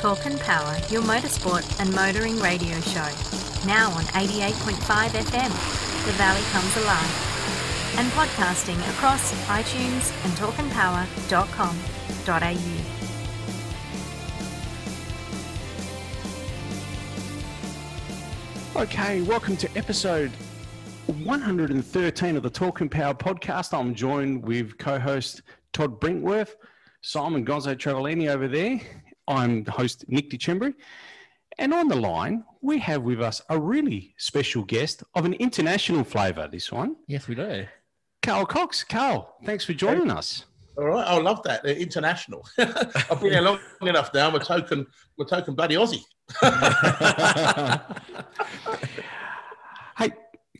Talk and Power, your motorsport and motoring radio show. Now on 88.5 FM, The Valley Comes Alive. And podcasting across iTunes and talkandpower.com.au. Okay, welcome to episode 113 of the Talk and Power podcast. I'm joined with co-host Todd Brinkworth, Simon Gonzo Travellini over there. I'm the host Nick DeChembry. And on the line, we have with us a really special guest of an international flavour, this one. Yes, we do. Carl Cox. Carl, thanks for joining us. All right, I love that. They're international. I've been here long enough now. I'm a token, I'm a token bloody Aussie.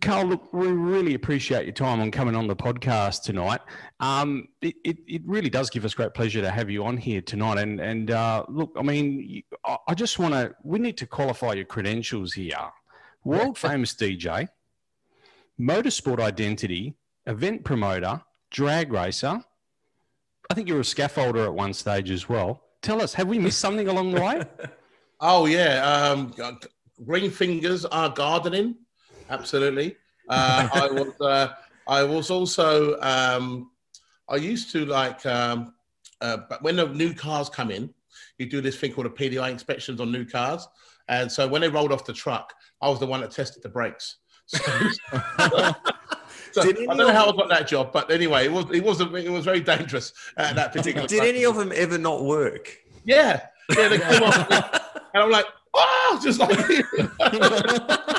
Carl, look, we really appreciate your time on coming on the podcast tonight. Um, it, it, it, really does give us great pleasure to have you on here tonight. And and uh, look, I mean, I just want to. We need to qualify your credentials here. World famous DJ, motorsport identity, event promoter, drag racer. I think you were a scaffolder at one stage as well. Tell us, have we missed something along the way? oh yeah, um, green fingers are gardening absolutely. Uh, I was uh, I was also um, I used to like um, uh, when the new cars come in, you do this thing called a PDI inspections on new cars, and so when they rolled off the truck, I was the one that tested the brakes. So, so I don't know how I got that job, but anyway, it was it was a, it was very dangerous at that particular. Did any of them ever not work? Yeah, yeah, they came off, and I'm like, oh, just like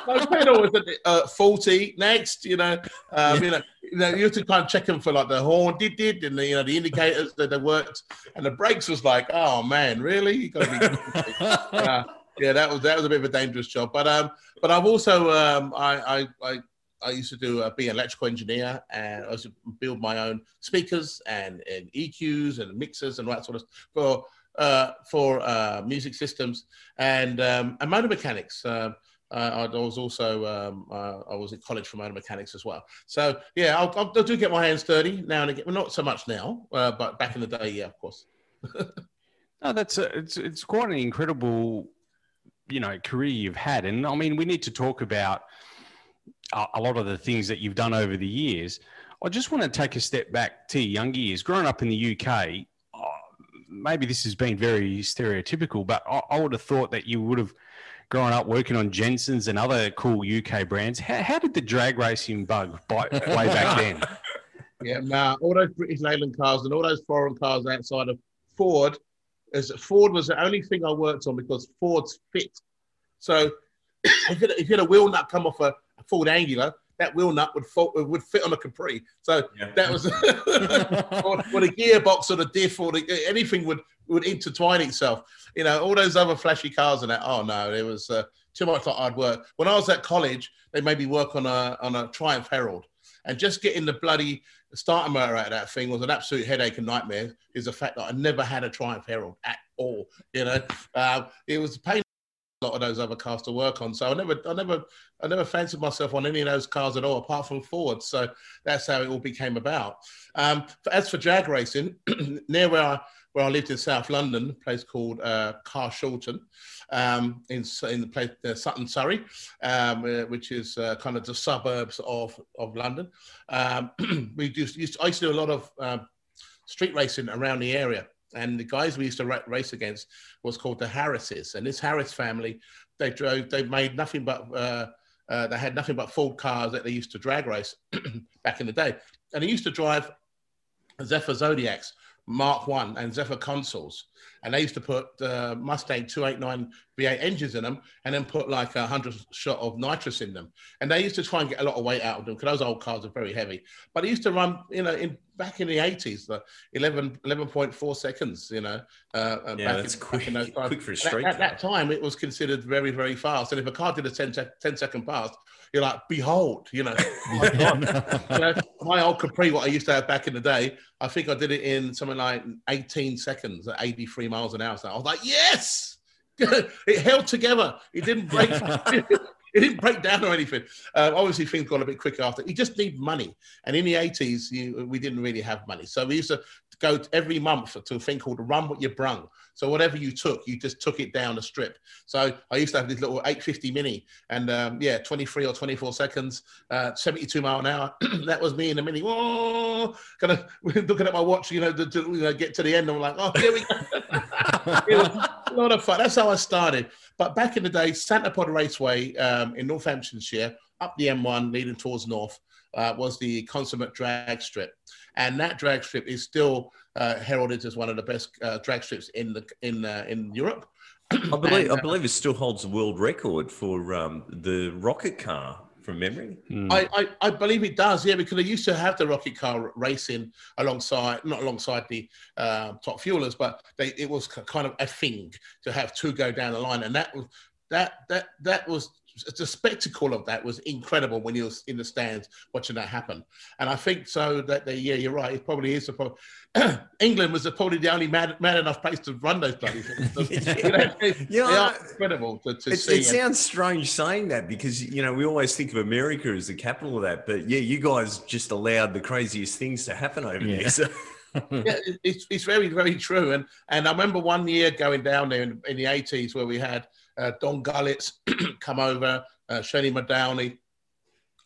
no pedal was uh, faulty. Next, you know, um, you know, you know, you have to kind of check them for like the horn did did and the you know the indicators that they worked, and the brakes was like, oh man, really? You got to be. uh, yeah, that was that was a bit of a dangerous job, but um, but I've also um, I I. I I used to do uh, be an electrical engineer and I used to build my own speakers and, and EQs and mixers and that sort of for uh, for uh, music systems and um, and motor mechanics. Uh, I was also um, uh, I was in college for motor mechanics as well. So yeah, I'll, I'll, I do get my hands dirty now and again. Well, not so much now, uh, but back in the day, yeah, of course. no, that's a, it's it's quite an incredible, you know, career you've had, and I mean, we need to talk about a, a lot of the things that you've done over the years. I just want to take a step back to your younger years. Growing up in the UK, maybe this has been very stereotypical, but I, I, would have thought that you would have grown up working on Jensens and other cool UK brands. How, how did the drag racing bug bite way back then? Yeah, nah, all those British Leyland cars and all those foreign cars outside of Ford, as Ford was the only thing I worked on because Ford's fit. So if, you had a wheel nut come off a, a Ford Anglia, that wheel nut would fall, would fit on a Capri. So yeah. that was, or, or, the gearbox or the diff or the, anything would would intertwine itself. You know, all those other flashy cars and that. Oh no, it was uh, too much like hard work. When I was at college, they made me work on a on a Triumph Herald, and just getting the bloody starter motor out of that thing was an absolute headache and nightmare. Is the fact that I never had a Triumph Herald at all. You know, uh, it was pain a lot of those other cars to work on. So I never, I never, I never fancied myself on any of those cars at all, apart from Ford. So that's how it all became about. Um, as for drag racing, near where I, where I lived in South London, a place called uh, Carshalton, um, in in the place uh, Sutton, Surrey, um, uh, which is uh, kind of the suburbs of of London. Um, we just used to, I used to do a lot of um, street racing around the area. And the guys we used to ra- race against was called the Harrises. And this Harris family, they drove, they made nothing but, uh, uh, they had nothing but Ford cars that they used to drag race back in the day. And they used to drive Zephyr Zodiacs, Mark One, and Zephyr Consuls and they used to put uh, Mustang 289 V8 engines in them and then put like a hundred shot of nitrous in them. And they used to try and get a lot of weight out of them because those old cars are very heavy. But they used to run, you know, in back in the 80s, the 11, 11.4 seconds, you know. Uh, yeah, that's in, quick, quick for a straight. At, at, that time, it was considered very, very fast. And if a car did a 10, 10 second pass, you're like, behold, you know, my, you know, my old Capri, what I used to have back in the day, I think I did it in something like 18 seconds at 83 miles an hour. So I was like, yes, it held together. It didn't break. it didn't break down or anything. Uh, obviously, things got a bit quicker after. You just need money, and in the eighties, we didn't really have money, so we used to go every month to a thing called Run What You Brung. So whatever you took, you just took it down the strip. So I used to have this little 850 mini, and um, yeah, 23 or 24 seconds, uh, 72 mile an hour. that was me in the mini. Whoa, kind of looking at my watch, you know, to, to you know, get to the end. I'm like, oh, here we go. a lot of fun. That's how I started. But back in the day, Santa Pod Raceway um, in Northamptonshire, up the M1 leading towards north, uh, was the consummate drag strip, and that drag strip is still uh, heralded as one of the best uh, drag strips in the in uh, in Europe. I believe and, I uh, believe it still holds the world record for um, the rocket car from memory. Mm. I, I, I, believe it does, yeah, because they used to have the rocket car racing alongside, not alongside the uh, top fuelers, but they, it was kind of a thing to have two go down the line, and that was that that that was the spectacle of that was incredible when you was in the stands watching that happen. And I think so that they, yeah, you're right. It probably is. A problem. England was probably the only mad, mad enough place to run those bloody things. yeah, they, are incredible to, to see. It sounds strange saying that because you know we always think of America as the capital of that, but yeah, you guys just allowed the craziest things to happen over yeah. there. So. yeah, it's, it's very, very true. And and I remember one year going down there in, in the 80s where we had uh, Don Garlits come over, uh, Shirley Muldowney,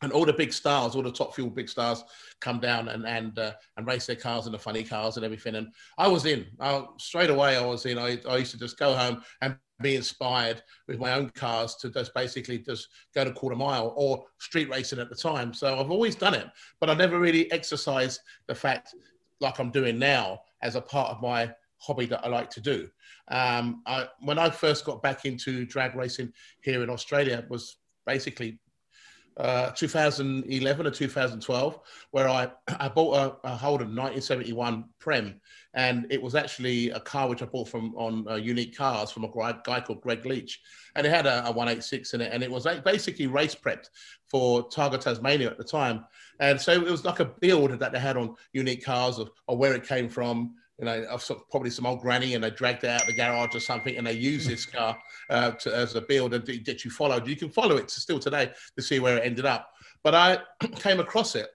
and all the big stars, all the top fuel big stars, come down and and uh, and race their cars and the funny cars and everything. And I was in. I, straight away, I was in. I, I used to just go home and be inspired with my own cars to just basically just go to quarter mile or street racing at the time. So I've always done it, but I never really exercised the fact like I'm doing now as a part of my hobby that I like to do. Um, I, when I first got back into drag racing here in Australia, it was basically uh, 2011 or 2012, where I, I bought a, a Holden 1971 Prem, and it was actually a car which I bought from on uh, Unique Cars from a guy called Greg Leach, and it had a, a 186 in it, and it was basically race prepped for Targa Tasmania at the time, and so it was like a build that they had on Unique Cars of, of where it came from, you know, of probably some old granny, and they dragged it out of the garage or something, and they use this car uh, to, as a build and that you followed. You can follow it to still today to see where it ended up. But I came across it,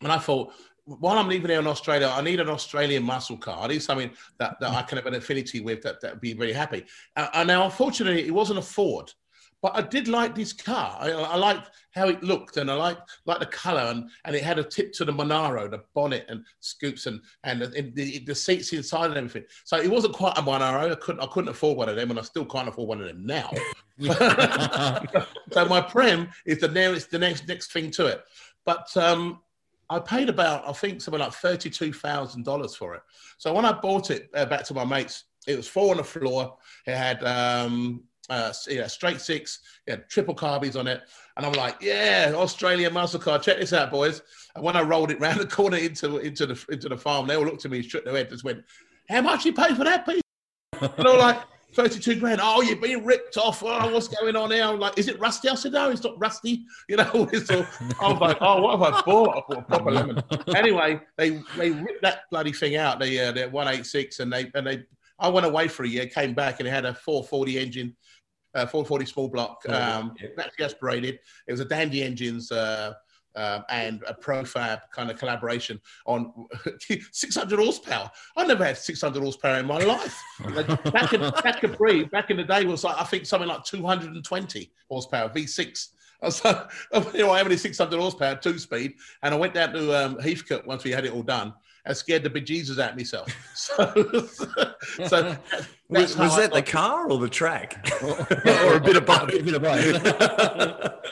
and I thought, while I'm living here in Australia, I need an Australian muscle car. I need something that, that I can have an affinity with that that would be very happy. Uh, and now, unfortunately, it wasn't a Ford. But I did like this car. I, I liked how it looked, and I liked like the color, and, and it had a tip to the Monaro, the bonnet and scoops, and and the, the, the, seats inside and everything. So it wasn't quite a Monaro. I couldn't I couldn't afford one of them, and I still can't afford one of them now. so my Prem is the nearest the next next thing to it. But um, I paid about I think something like thirty two thousand dollars for it. So when I bought it uh, back to my mates, it was four on the floor. It had um, uh, yeah, straight six, yeah, triple carbies on it. And I'm like, yeah, Australian muscle car. Check this out, boys. And when I rolled it round the corner into into the into the farm, they all looked at me, shook their head, just went, "How much you pay for that piece?" and all like, 32 grand. Oh, you're being ripped off. Oh, what's going on here? I'm like, is it rusty? I said, no, it's not rusty. You know, I was like, oh, what have I bought? I bought a proper lemon. Anyway, they they ripped that bloody thing out, the, uh, the 186, and they, and they, I went away for a year, came back, and it had a 440 engine uh, 440 small block, um, naturally aspirated. It was a Dandy Engines uh, uh, and a Profab kind of collaboration on 600 horsepower. I never had 600 horsepower in my life. back in back Capri, back in the day was like I think something like 220 horsepower V6. So you know, I have only 600 horsepower, two speed, and I went down to um, Heathcote once we had it all done, and scared the bejesus out of myself. So, so was, was that the car or the track, or a bit of both? a bit of both. but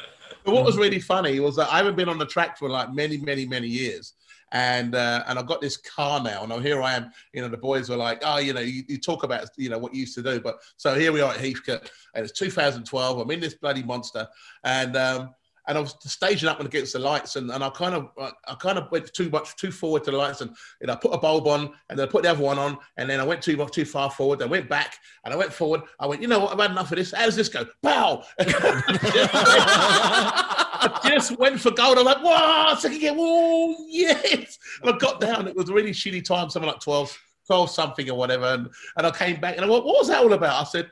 what was really funny was that I haven't been on the track for like many, many, many years. And uh, and I've got this car now, and here I am. You know, the boys were like, "Oh, you know, you, you talk about you know what you used to do." But so here we are at Heathcote, and it's 2012. I'm in this bloody monster, and um, and I was staging up against the lights, and, and I kind of I kind of went too much too forward to the lights, and you know, I put a bulb on, and then I put the other one on, and then I went too much too far forward. I went back, and I went forward. I went, you know what? I've had enough of this. How does this go? Bow. I just went for gold. I'm like, whoa, second again, whoa, yes. And I got down. It was a really shitty time, something like 12, 12 something or whatever. And, and I came back and I went, what was that all about? I said,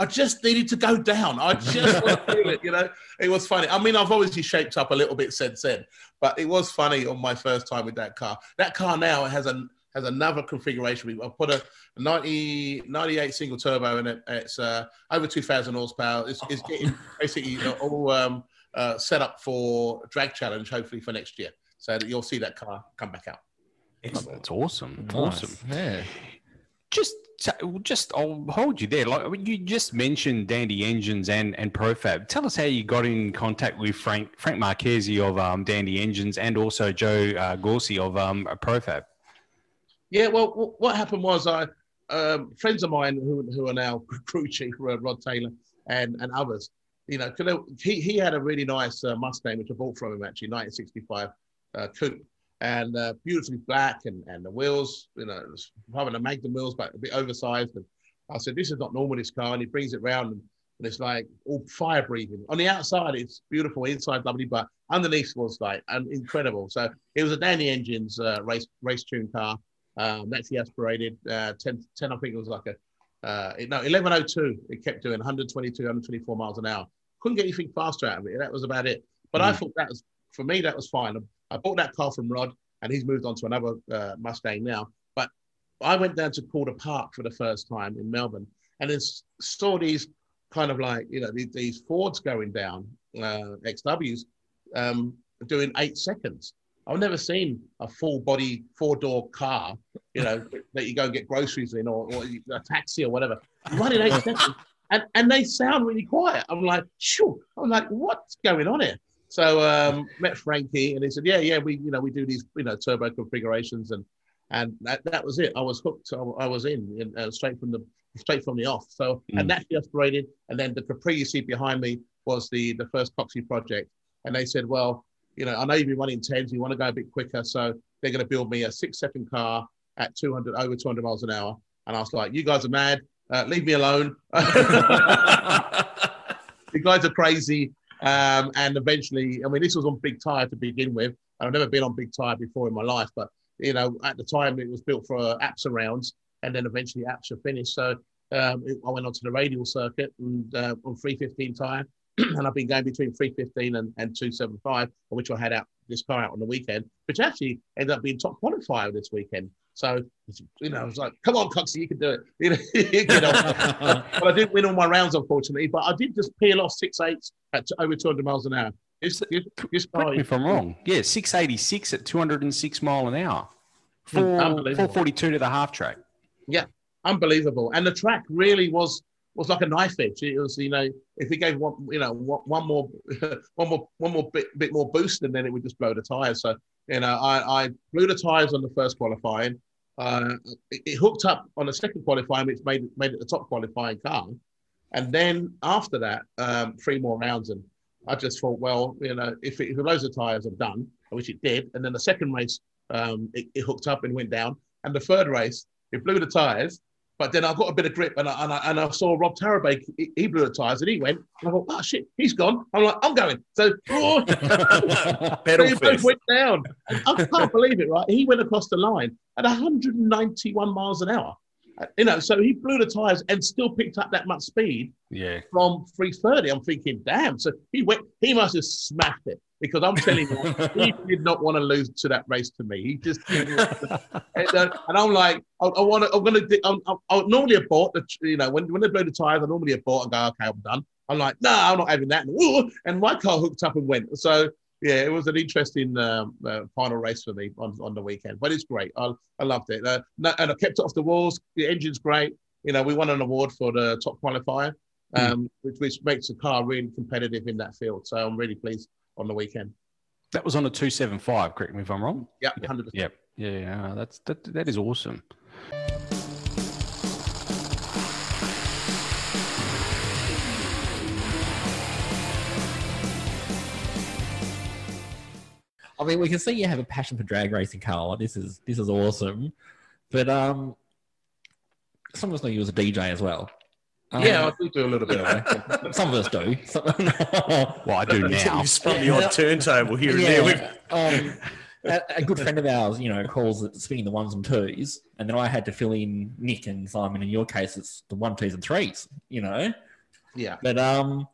I just needed to go down. I just want to feel it, you know. It was funny. I mean, I've obviously shaped up a little bit since then, but it was funny on my first time with that car. That car now has a has another configuration. We put a 90, 98 single turbo in it. It's uh, over 2,000 horsepower. It's, it's getting basically all um, uh, set up for drag challenge, hopefully for next year. So you'll see that car come back out. Oh, that's awesome. Nice. Awesome. Yeah. Just, just, I'll hold you there. Like you just mentioned, Dandy Engines and and Profab. Tell us how you got in contact with Frank Frank Marchese of um, Dandy Engines and also Joe uh, Gorsey of um, Profab. Yeah, well, what happened was I um, friends of mine who, who are now crew chief, Rod Taylor and and others. You know, he he had a really nice uh, Mustang which I bought from him actually, 1965 uh, coupe and uh, beautifully black, and, and the wheels, you know, having a Magnum wheels, but a bit oversized. And I said, this is not normal, this car. And he brings it round, and, and it's like all fire breathing. On the outside, it's beautiful, inside lovely, but underneath was like incredible. So it was a Dandy Engines uh, race race tune car. Um, naturally aspirated, uh, 10, 10, I think it was like a, uh, no, 1102. It kept doing 122, 124 miles an hour. Couldn't get anything faster out of it. That was about it. But mm. I thought that was, for me, that was fine. I bought that car from Rod, and he's moved on to another uh, Mustang now. But I went down to Calder Park for the first time in Melbourne, and then saw these kind of like you know these, these Fords going down, uh, XWs, um, doing eight seconds. I've never seen a full body four door car, you know, that you go and get groceries in or, or a taxi or whatever, running eight seconds. And, and they sound really quiet. I'm like, sure. I'm like, what's going on here? So um, met Frankie, and he said, "Yeah, yeah, we you know we do these you know turbo configurations, and and that, that was it. I was hooked. I, was in, uh, straight from the straight from the off. So mm. and naturally aspirated, and then the Capri you see behind me was the the first Coxie project, and they said, well, you know, I know you've been running tens, you want to go a bit quicker, so they're going to build me a six second car at 200 over 200 miles an hour, and I was like, you guys are mad. Uh, leave me alone. you guys are crazy. Um, and eventually, I mean, this was on big tire to begin with. I've never been on big tire before in my life, but you know, at the time it was built for uh, APSA and then eventually apps APSA finished. So um, it, I went onto the radial circuit and uh, on 315 tire, and I've been going between 315 and, and 275, which I had out this car out on the weekend, which actually ended up being top qualifier this weekend. So, you know, I was like, come on, Coxie, you can do it. You know, but I didn't win all my rounds, unfortunately. But I did just peel off six eights at over 200 miles an hour. It's, it's, it's Correct me if I'm wrong. Yeah, 686 at 206 mile an hour. Hmm, four, 442 to the half track. Yeah, unbelievable. And the track really was was like a knife edge. It was, you know, if we gave one, you know, one, more, one more, one more bit, bit more boost, and then it would just blow the tires. So, you know, I, I blew the tires on the first qualifying. Uh, it, it, hooked up on the second qualifying, which made made it the top qualifying car. And then after that, um, three more rounds, and I just thought, well, you know, if it, if loads of tires are done, which it did, and then the second race, um, it, it, hooked up and went down, and the third race, it blew the tires. But then I got a bit of grip, and I, and I, and I saw Rob Tarabay, he, blew the tires, and he went. And I thought, oh shit, he's gone. I'm like, I'm going. So, oh, pedal both went down. I can't believe it, right? He went across the line at 191 miles an hour. Uh, you know, so he blew the tires and still picked up that much speed. Yeah. From 330, I'm thinking, damn. So he went. He must have smashed it because I'm telling you, he did not want to lose to that race to me. He just and, uh, and, I'm like, I, I want to. I'm gonna. I'm, I'm, I normally abort the. You know, when when they blow the tires, I normally abort and go, okay, I'm done. I'm like, no, I'm not having that. And, and my car hooked up and went. So yeah, it was an interesting um, uh, final race for me on, on the weekend, but it's great. I, I loved it. Uh, and I kept it off the walls. The engine's great. You know, we won an award for the top qualifier, hmm. um, mm. which, which makes the car really competitive in that field. So I'm really pleased on the weekend. That was on a 275, correct me if I'm wrong. Yeah, 100%. Yep. Yeah, yeah, that's that that is awesome. I mean, we can see you have a passion for drag racing, Carl. This is this is awesome. But um, some of us know you as a DJ as well. Um, yeah, I do do a little bit of that. Some of us do. well, I do now. You've spun the odd turntable here and there. Um, a, a, good friend of ours, you know, calls it spinning the ones and twos, and then I had to fill in Nick and Simon. In your case, it's the one, twos, and threes. You know. Yeah. But um,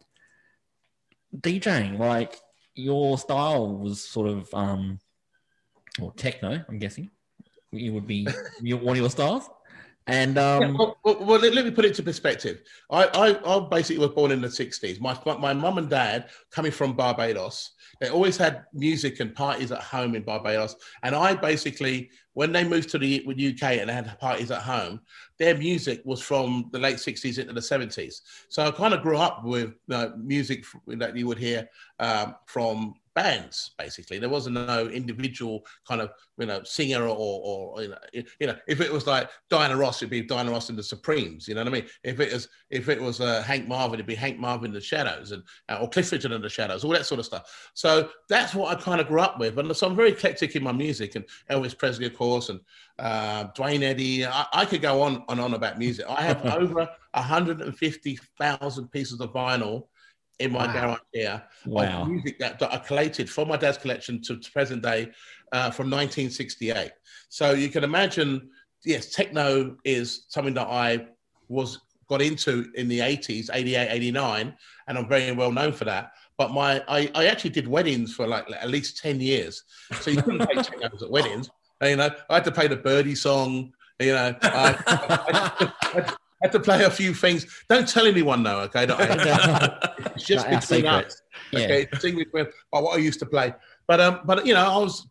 DJing, like, your style was sort of um, or techno, I'm guessing. you would be one of your stars. And um, yeah, well, well, well, let, me put it to perspective. I, I, I basically was born in the '60s. My my mum and dad coming from Barbados. They always had music and parties at home in Barbados. And I basically, when they moved to the UK and had parties at home, their music was from the late 60s into the 70s. So I kind of grew up with music that you would hear um, from bands basically. There wasn't no individual kind of you know singer or, or you know you know if it was like Diana Ross it'd be Diana Ross and the Supremes you know what I mean? If it was if it was uh, Hank Marvin it'd be Hank Marvin and the Shadows and uh, or Cliff Richard and the Shadows all that sort of stuff. So that's what I kind of grew up with and so I'm very eclectic in my music and Elvis Presley of course and uh, Duane Eddy. I, I, could go on and on about music. I have over 150,000 pieces of vinyl in my wow. garage here wow. of music that, that I collated from my dad's collection to, to present day uh, from 1968. So you can imagine, yes, techno is something that I was got into in the 80s, 88, 89, and I'm very well known for that. But my I, I actually did weddings for like, like at least 10 years. So you couldn't play technos at weddings. And, you know, I had to play the birdie song. You know, I, I, I, had to play a few things. Don't tell anyone though, okay? it's just between us. Okay, yeah. sing with what I used to play. But um, but you know, I was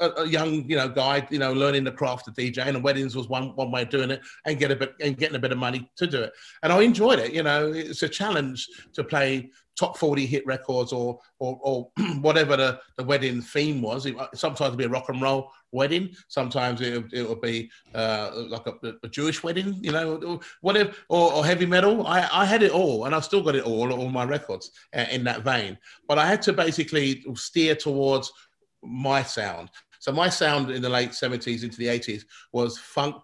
a, a, young, you know, guy, you know, learning the craft of DJing, and weddings was one one way of doing it, and get a bit and getting a bit of money to do it. And I enjoyed it. You know, it's a challenge to play top 40 hit records or or, or whatever the, the wedding theme was. It, sometimes it'd be a rock and roll wedding. Sometimes it, it would be uh, like a, a, Jewish wedding, you know, whatever, or, or, heavy metal. I, I had it all, and I've still got it all, all my records uh, in that vein. But I had to basically steer towards my sound. So my sound in the late 70s into the 80s was funk,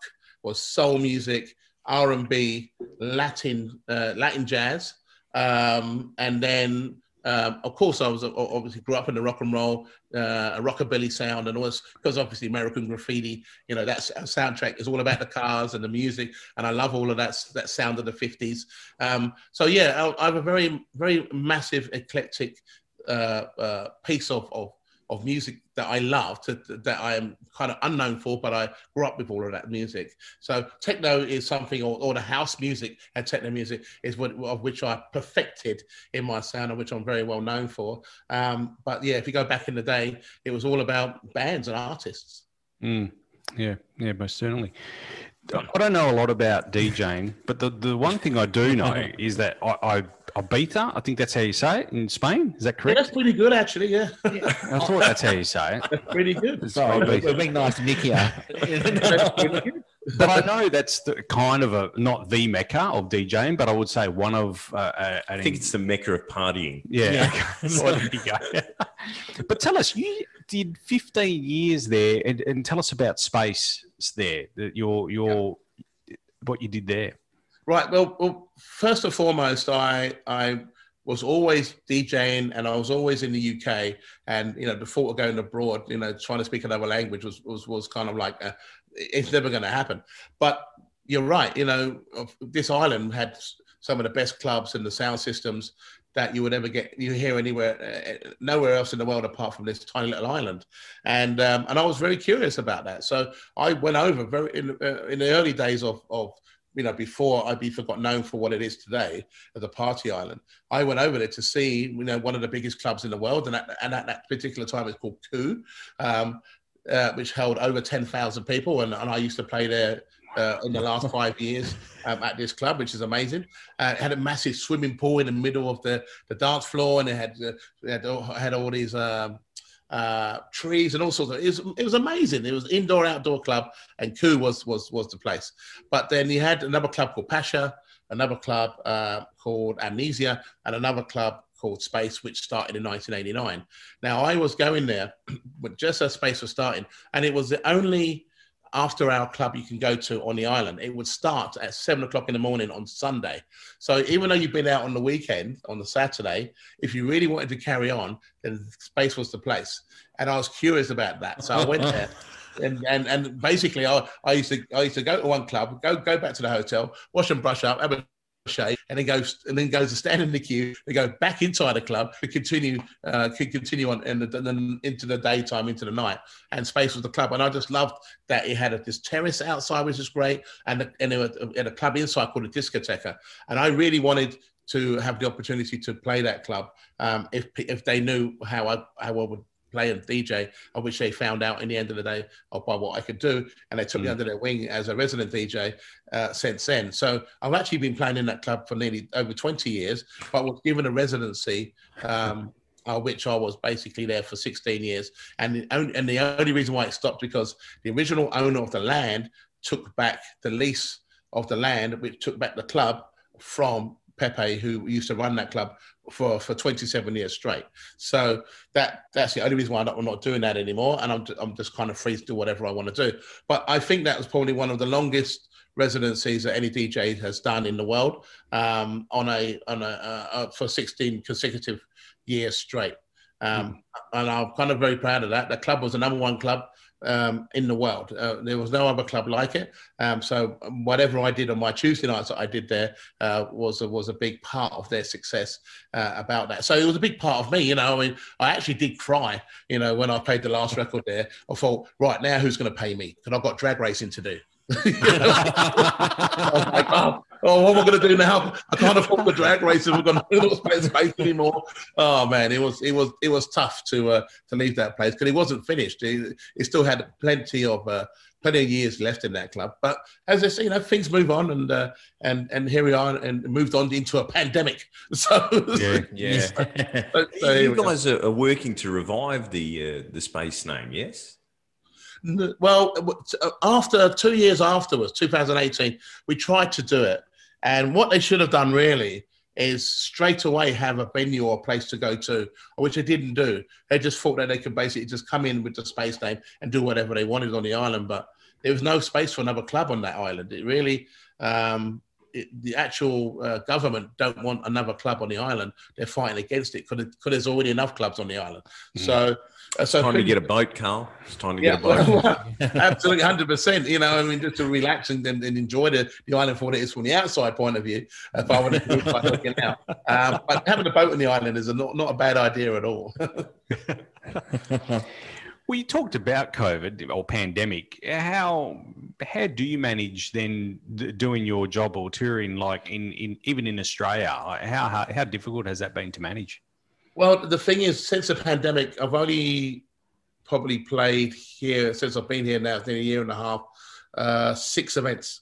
was soul music, R&B, Latin, uh, Latin jazz, um, and then, um, of course, I was obviously grew up in the rock and roll, uh, a rockabilly sound, and was because obviously American Graffiti, you know, that soundtrack is all about the cars and the music, and I love all of that that sound of the fifties. Um, so yeah, I, I, have a very very massive eclectic uh, uh, piece of, of of music that I love, to, that I am kind of unknown for, but I grew up with all of that music. So techno is something, or, or the house music and techno music is what of which I perfected in my sound, and which I'm very well known for. Um, but yeah, if you go back in the day, it was all about bands and artists. Mm, yeah, yeah, most certainly. I don't know a lot about DJing, but the, the one thing I do know is that I, I Ibiza. I think that's how you say it in Spain. Is that correct? Yeah, that's pretty good, actually. Yeah. yeah. I thought that's how you say it. That's pretty good. Sorry, we're being nice to Nick here. but I know that's the, kind of a not the mecca of DJing, but I would say one of. Uh, uh I think it's the mecca of partying. Yeah. yeah. well, there you go. but tell us, you did 15 years there, and, and tell us about space there. Your your what you did there. Right. Well, well, first and foremost, I I was always DJing and I was always in the UK. And you know, before going abroad, you know, trying to speak another language was was was kind of like a, it's never going to happen. But you're right. You know, this island had some of the best clubs and the sound systems that you would ever get you hear anywhere uh, nowhere else in the world apart from this tiny little island and um, and I was very curious about that so I went over very in, uh, in the early days of of you know, before Ibiza got known for what it is today as a party island, I went over there to see, you know, one of the biggest clubs in the world, and at, and at that particular time it's called Ku, um, uh, which held over 10,000 people, and, and I used to play there uh, in the last five years um, at this club, which is amazing. Uh, it had a massive swimming pool in the middle of the, the dance floor, and it had, uh, it had, had all these um, uh, trees and all sorts of. It was, it was amazing. It was indoor outdoor club, and Ku was was was the place. But then he had another club called Pacha another club uh, called Amnesia, and another club called Space, which started in 1989. Now I was going there, but just as Space was starting, and it was the only after our club you can go to on the island. It would start at seven o'clock in the morning on Sunday. So even though you've been out on the weekend, on the Saturday, if you really wanted to carry on, then space was the place. And I was curious about that. So I went there. And, and and basically I, I used to I used to go to one club, go go back to the hotel, wash and brush up, have a shave and then goes and then goes to stand in the queue. They go back inside the club to continue uh, could continue on and then into the daytime, into the night. And space was the club, and I just loved that it had this terrace outside, which is great, and and it had a club inside called a discoteca. And I really wanted to have the opportunity to play that club um, if if they knew how I how I would play and DJ, of which they found out in the end of the day by what I could do, and they took mm. me under their wing as a resident DJ uh, since then. So I've actually been playing in that club for nearly over 20 years, but was given a residency. Um, uh, which I was basically there for 16 years, and the, only, and the only reason why it stopped because the original owner of the land took back the lease of the land, which took back the club from Pepe, who used to run that club for, for 27 years straight. So that that's the only reason why I'm not, doing that anymore. And I'm, I'm just kind of free to do whatever I want to do. But I think that was probably one of the longest residencies that any DJ has done in the world um, on a on a uh, uh for 16 consecutive years straight. Um, mm. And I'm kind of very proud of that. The club was the number one club um, in the world. Uh, there was no other club like it. Um, so whatever I did on my Tuesday nights that I did there uh, was a, was a big part of their success uh, about that. So it was a big part of me. You know, I mean, I actually did cry. You know, when I played the last record there, I thought, right now, who's going to pay me? Because I've got drag racing to do. oh, oh, what am I going to do now? I can't afford the drag races. We're going to play space anymore. Oh man, it was it was it was tough to uh, to leave that place because it wasn't finished. It, it still had plenty of uh, plenty of years left in that club. But as I say, you know, things move on, and uh, and and here we are, and moved on into a pandemic. So yeah, yeah. so, so you guys are working to revive the uh, the space name, yes? Well, uh, after two years afterwards, 2018, we tried to do it. And what they should have done really is straight away have a venue or a place to go to, which they didn't do. They just thought that they could basically just come in with the space name and do whatever they wanted on the island. But there was no space for another club on that island. It really, um, it, the actual uh, government don't want another club on the island. They're fighting against it because there's already enough clubs on the island. Mm. So it's time to get a boat, Carl. It's time to yeah, get a boat. Well, absolutely, hundred percent. You know, I mean, just to relax and, and, and, enjoy the, the island for what it is from the outside point of view. If I want to do by looking out, um, but having a boat on the island is a, not not a bad idea at all. well, you talked about COVID or pandemic. How how do you manage then doing your job or touring, like in, in even in Australia? How, how how difficult has that been to manage? Well, the thing is, since the pandemic, I've only probably played here since I've been here now, it's been a year and a half, uh, six events.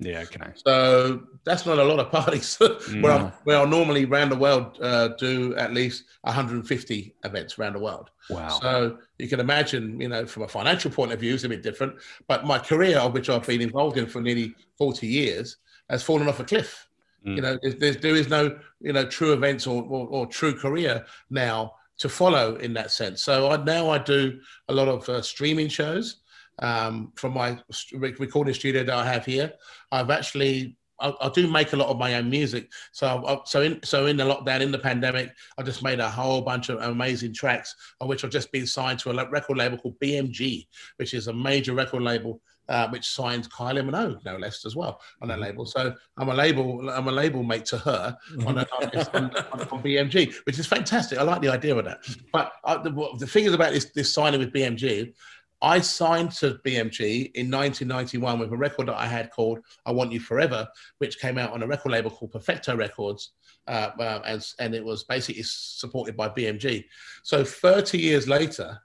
Yeah, okay. So that's not a lot of parties. Where, i where i normally around the world uh, do at least 150 events around the world. Wow. So you can imagine, you know, from a financial point of view, it's a bit different. But my career, which I've been involved in for nearly 40 years, has fallen off a cliff. Mm. You know, there's, there is no, you know, true events or, or, or, true career now to follow in that sense. So I, now I do a lot of uh, streaming shows um, from my recording studio that I have here. I've actually I, I, do make a lot of my own music. So, I, so in so in the lockdown, in the pandemic, I just made a whole bunch of amazing tracks, of which I've just been signed to a record label called BMG, which is a major record label uh, which signed Kylie Minogue, no less, as well on that mm-hmm. label. So I'm a label, I'm a label mate to her on, a, on, on, on, BMG, which is fantastic. I like the idea of that. But uh, the, the thing is about this, this signing with BMG, I signed to BMG in 1991 with a record that I had called "I Want You Forever," which came out on a record label called Perfecto Records, uh, uh, and, and it was basically supported by BMG. So 30 years later,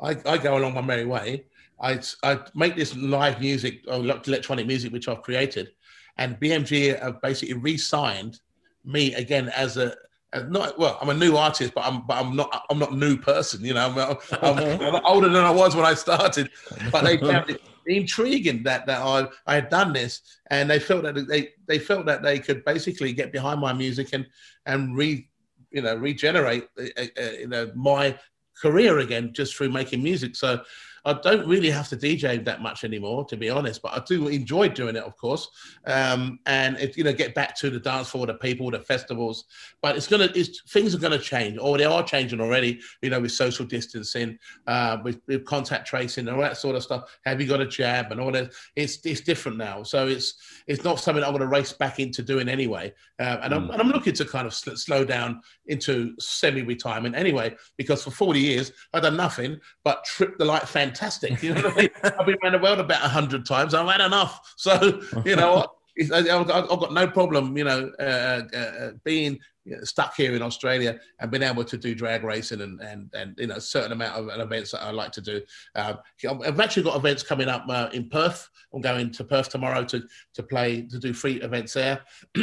I, I go along my merry way I, I make this live music or electronic music which I've created, and BMG have basically re-signed me again as a as not well. I'm a new artist, but I'm but I'm not I'm not new person. You know, I'm, I'm, I'm older than I was when I started. But they found it intriguing that that I I had done this, and they felt that they they felt that they could basically get behind my music and and re you know regenerate uh, uh, you know my career again just through making music. So I don't really have to DJ that much anymore, to be honest. But I do enjoy doing it, of course. Um, and it, you know, get back to the dance floor, the people, the festivals. But it's gonna, it's things are gonna change, or they are changing already. You know, with social distancing, uh, with, with contact tracing, and all that sort of stuff. Have you got a jab and all that? It's it's different now. So it's it's not something I'm going to race back into doing anyway. Uh, and, mm. I'm, and I'm looking to kind of sl- slow down into semi-retirement anyway, because for 40 years I've done nothing but trip the light fantastic. You know I mean? I've been around the world about hundred times. I've had enough. So you know, I've got no problem, you know, uh, uh, uh, being stuck here in Australia and being able to do drag racing and and and you know a certain amount of events that I like to do. Um, I've actually got events coming up uh, in Perth. I'm going to Perth tomorrow to to play to do three events there.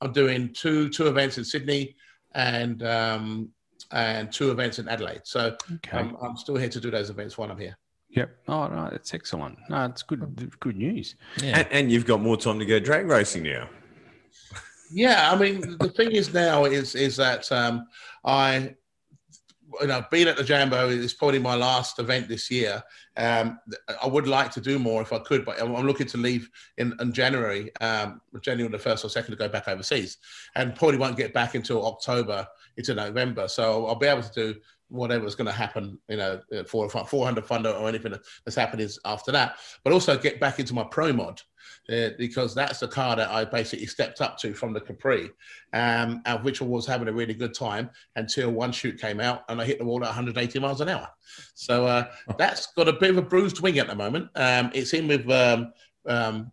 I'm doing two two events in Sydney and um, and two events in Adelaide. So okay. I'm, I'm still here to do those events while I'm here. Yep. Oh no, that's excellent. No, it's good. Good news. Yeah. And, and, you've got more time to go drag racing now. Yeah, I mean, the thing is now is is that um, I, you know, being at the Jambo is probably my last event this year. Um, I would like to do more if I could, but I'm, looking to leave in, in January, um, January the first or second to go back overseas, and probably won't get back until October into November. So I'll be able to do whatever's going to happen, you know, for 400 Thunder or anything that's happening is after that, but also get back into my pro mod uh, because that's the car that I basically stepped up to from the Capri, um, and which I was having a really good time until one chute came out and I hit the wall at 180 miles an hour. So uh, that's got a bit of a bruised wing at the moment. Um, it's in with um, um,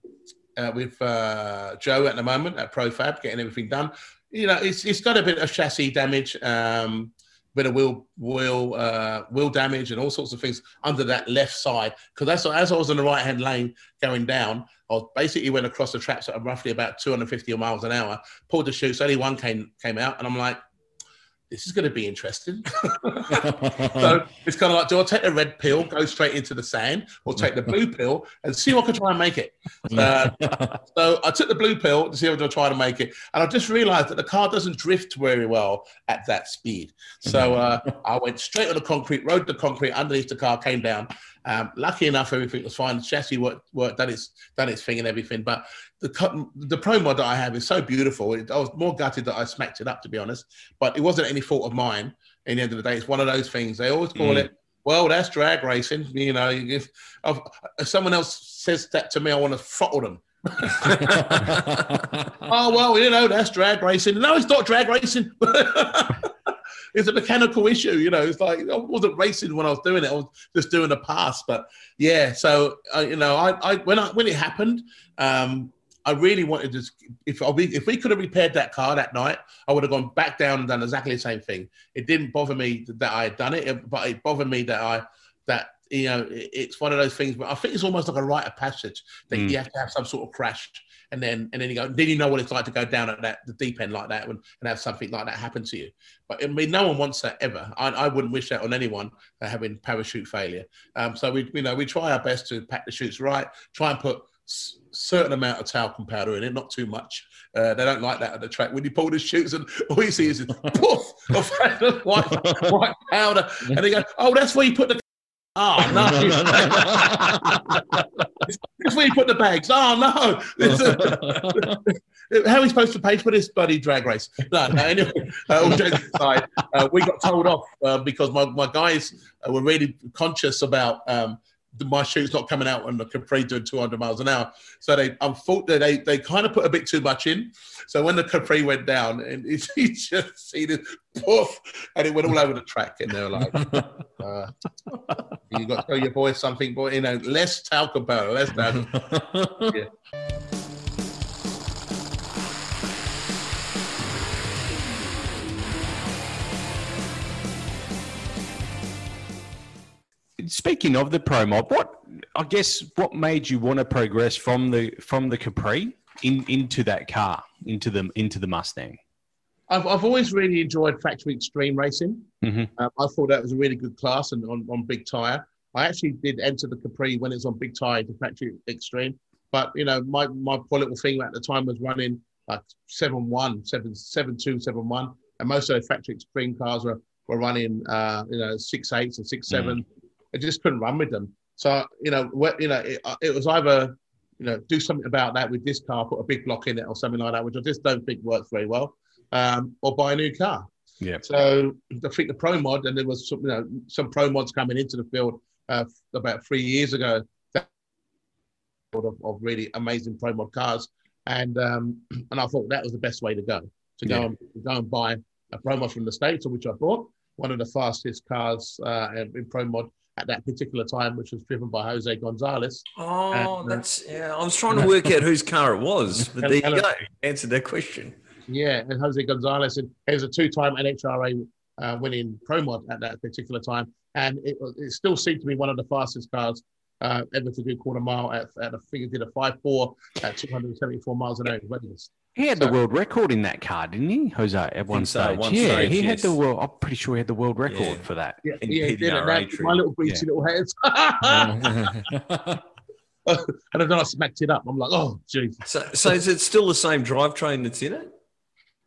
uh, with uh, Joe at the moment at ProFab, getting everything done. You know, it's, it's got a bit of chassis damage. Um, bit of wheel wheel uh, wheel damage and all sorts of things under that left side. Because that's as I was in the right hand lane going down, I basically went across the tracks at roughly about 250 miles an hour. Pulled the chutes, only one came came out, and I'm like, this is going to be interesting. so it's kind of like, do I take the red pill, go straight into the sand, or take the blue pill and see what I can try and make it? Uh, so I took the blue pill to see if I try to make it. And I just realized that the car doesn't drift very well at that speed. So uh, I went straight on the concrete, rode the concrete underneath the car, came down. Um, lucky enough, everything was fine. The chassis worked, worked done its done its thing and everything. But the the pro mod that I have is so beautiful. It, I was more gutted that I smacked it up, to be honest. But it wasn't any fault of mine. In the end of the day, it's one of those things. They always call mm. it. Well, that's drag racing. You know, if, if, if someone else says that to me, I want to throttle them. oh well, you know that's drag racing. No, it's not drag racing. it's a mechanical issue. You know, it's like I wasn't racing when I was doing it. I was just doing a pass. But yeah, so uh, you know, I, I when I when it happened, um, I really wanted to. If I, if we could have repaired that car that night, I would have gone back down and done exactly the same thing. It didn't bother me that I had done it, but it bothered me that I that you know it's one of those things. But I think it's almost like a rite of passage that mm. you have to have some sort of crash, and then and then you go. Then you know what it's like to go down at that the deep end like that and, and have something like that happen to you. But I mean, no one wants that ever. I, I wouldn't wish that on anyone having parachute failure. Um, so we you know we try our best to pack the chutes right, try and put certain amount of talcum powder in it, not too much. Uh, they don't like that at the track. When you pull the chutes and all you see is poof of white, white powder, and they go, "Oh, that's where you put the." Oh no! that's where you put the bags. Oh no! How are we supposed to pay for this bloody drag race? No, no anyway, uh, all jokes aside, uh, we got told off uh, because my, my guys were really conscious about um, my shoe's not coming out on the Capri doing 200 miles an hour. So they, unfortunately, they, they kind of put a bit too much in. So when the Capri went down, and it, you just see this poof, and it went all over the track, and they were like, uh, "You got to tell your boy something, boy. You know, less talcum powder, less talcum." yeah. Speaking of the pro mod, what I guess what made you want to progress from the from the Capri in, into that car, into the into the Mustang? I've, I've always really enjoyed factory extreme racing. Mm-hmm. Um, I thought that was a really good class and on, on big tire. I actually did enter the Capri when it was on big tire to factory extreme. But you know, my my poor little thing at the time was running like seven one, seven seven two, seven one, and most of the factory extreme cars were were running uh, you know six eights and six seven. Mm. I just couldn't run with them. So you know, what, you know, it, uh, it, was either you know do something about that with this car, put a big block in it or something like that, which I just don't think works very well, um, or buy a new car. Yeah. So I think the pro mod, and there was some, you know, some pro mods coming into the field uh, about three years ago of, of, really amazing pro mod cars, and um, and I thought that was the best way to go to go yeah. and go and buy a pro mod from the states, which I bought one of the fastest cars uh, in pro mod at that particular time, which was driven by Jose Gonzalez. Oh, and, uh, that's yeah. I was trying to work out whose car it was, but there you go. Answered that question. Yeah, and Jose Gonzalez, and he was a two-time NHRA uh, winning pro mod at that particular time, and it, it still seemed to be one of the fastest cars uh, ever to do quarter mile at, at think it did a five four at 274 miles an hour. He had so, the world record in that car, didn't he, Jose? At one stage, so, one yeah, stage, he yes. had the world. I'm pretty sure he had the world record yeah. for that. Yeah, yeah he did. That, my little greasy yeah. little head. and then I smacked it up. I'm like, oh, jeez. So, so is it still the same drivetrain that's in it?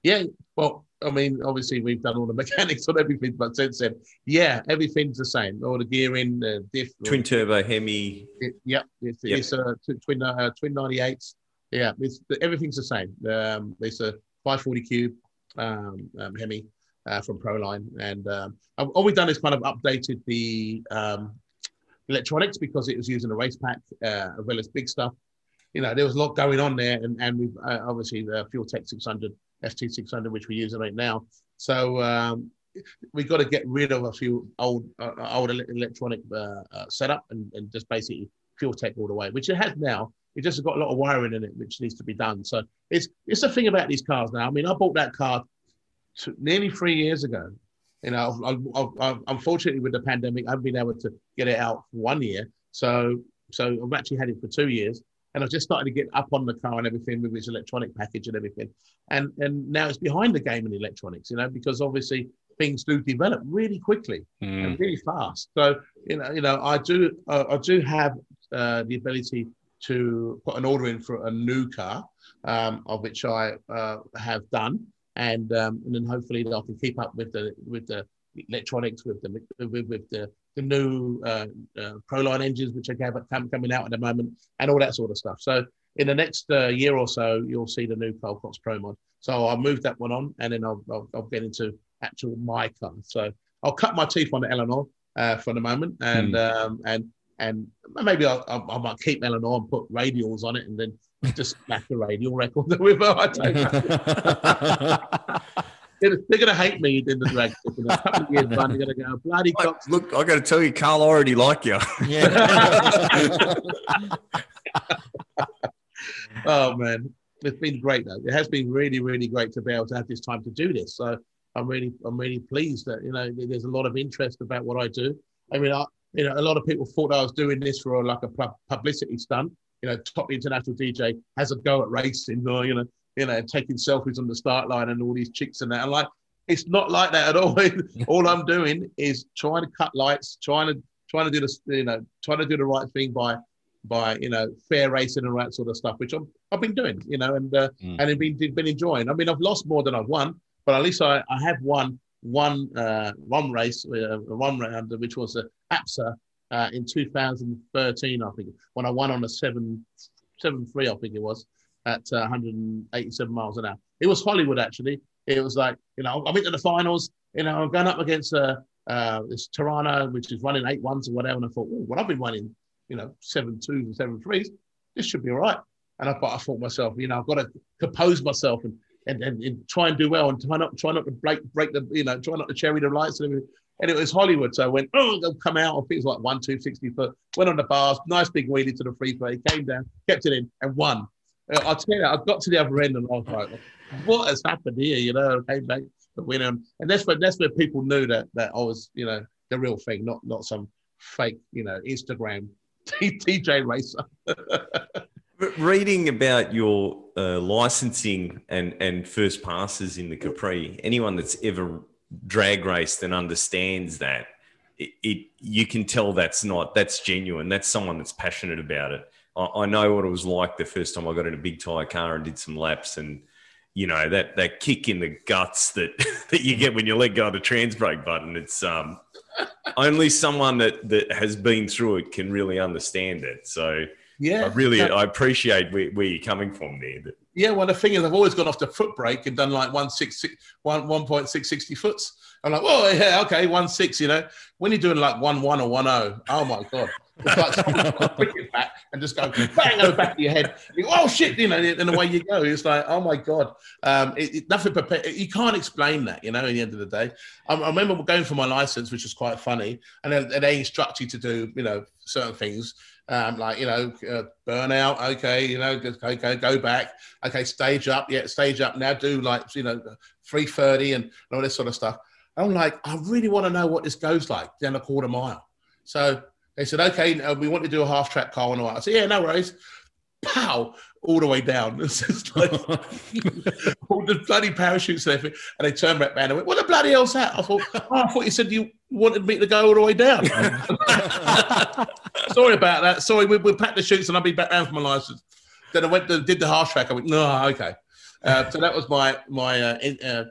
Yeah. Well, I mean, obviously we've done all the mechanics on everything, but since then, yeah, everything's the same. All the gearing, the diff, twin turbo Hemi. It, yep, it's, yep. it's a twin uh, twin ninety eights. Yeah, it's everything's the same. Um, it's a five forty cube um, um, Hemi uh, from Proline, and um, all we've done is kind of updated the um, electronics because it was using a race pack uh, as well as big stuff. You know, there was a lot going on there, and and we've uh, obviously the Fuel Tech six hundred FT600, which we're using right now. So um, we've got to get rid of a few old uh, old electronic uh, uh, setup and, and just basically fuel tech all the way, which it has now. It just has got a lot of wiring in it, which needs to be done. So it's it's the thing about these cars now. I mean, I bought that car nearly three years ago. You know, I, I, I, unfortunately with the pandemic, I haven't been able to get it out for one year. So so I've actually had it for two years and I've just started to get up on the car and everything with its electronic package and everything. And and now it's behind the game in electronics, you know, because obviously things do develop really quickly mm. and really fast. So you know, you know, I do uh, I do have uh, the ability to put an order in for a new car, um, of which I uh, have done, and um, and then hopefully I can keep up with the with the electronics with the with, with the the new uh, uh, Proline engines, which are coming out at the moment, and all that sort of stuff. So in the next uh, year or so, you'll see the new Carl Cox Pro mod. So I'll move that one on, and then I'll, I'll, I'll get into actual my car. So I'll cut my teeth on the Eleanor uh, for the moment, and mm. um, and and maybe I'll, i I might keep Eleanor and put radials on it, and then just smack the radial record with her. I don't know. they're, they're going to hate me in the drag strip in a couple of years. They're going to go bloody. Cox. Look, I got to tell you, Carl already like you. Yeah. oh man, it's been great though. It has been really, really great to be able to have this time to do this. So I'm really, I'm really pleased that you know there's a lot of interest about what I do. I mean, I, you know, a lot of people thought I was doing this for like a publicity stunt. You know, top international DJ has a go at racing, or you know, you know, taking selfies on the start line and all these chicks and that. I'm like, it's not like that at all. all I'm doing is trying to cut lights, trying to trying to do the you know trying to do the right thing by by you know fair racing and that sort of stuff, which I'm, I've been doing, you know, and uh, mm. and been been enjoying. I mean, I've lost more than I've won, but at least I, I have won one uh, one race, uh, one round, which was the APSA uh, in 2013, I think, when I won on a seven seven three, I think it was at uh, 187 miles an hour. It was Hollywood actually. It was like you know I'm into the finals. You know I'm going up against uh, uh, this Tirana, which is running eight ones or whatever. And I thought, well I've been running you know seven twos and seven threes. This should be all right. And I thought I thought myself, you know I've got to compose myself and and, and, and, try and do well and try not try not to break break the you know try not to cherry the lights and everything. And it was Hollywood, so I went, oh, they'll come out. I think it was like one, two, 60 foot. Went on the bars, nice big wheelie to the free throw. Came down, kept it in, and won. Uh, I'll tell you, I got to the other end and I was like, what has happened here? You know, I came back the winner. And that's where that's where people knew that that I was, you know, the real thing, not not some fake, you know, Instagram DJ racer. Reading about your uh, licensing and, and first passes in the Capri, anyone that's ever drag raced and understands that, it, it you can tell that's not that's genuine. That's someone that's passionate about it. I, I know what it was like the first time I got in a big tire car and did some laps and you know that that kick in the guts that that you get when you let go of the trans brake button it's um only someone that that has been through it can really understand it. So Yeah, I really I appreciate where, where you're coming from there. Yeah, well, the thing is, I've always gone off the foot brake and done like one six six one one point six sixty foots. I'm like, oh yeah, okay, one six. You know, when you're doing like one one or one oh, oh my god, it's like someone got a cricket bat and just go bang on the back of your head. You go, oh shit, you know, and away you go. It's like, oh my god, um, it, it- nothing prepared. You can't explain that. You know, at the end of the day, I, I remember going for my license, which was quite funny, and then and they instruct you to do, you know, certain things. Um, like you know, uh, burnout. Okay, you know, just go go back. Okay, stage up. Yeah, stage up. Now do like you know, three thirty and all this sort of stuff. I'm like, I really want to know what this goes like down a quarter mile. So they said, okay, uh, we want to do a half track car and all. I said, yeah, no worries. Pow, all the way down. It's just like all the bloody parachutes and everything. And they turned back around and went, what the bloody hell's that? I thought, oh, I thought you said you wanted me to go all the way down. Sorry about that. Sorry, we, we'll pack the chutes and I'll be back round for my license. Then I went to, did the half track. I went, no, okay. Uh, so that was my my uh, in, uh,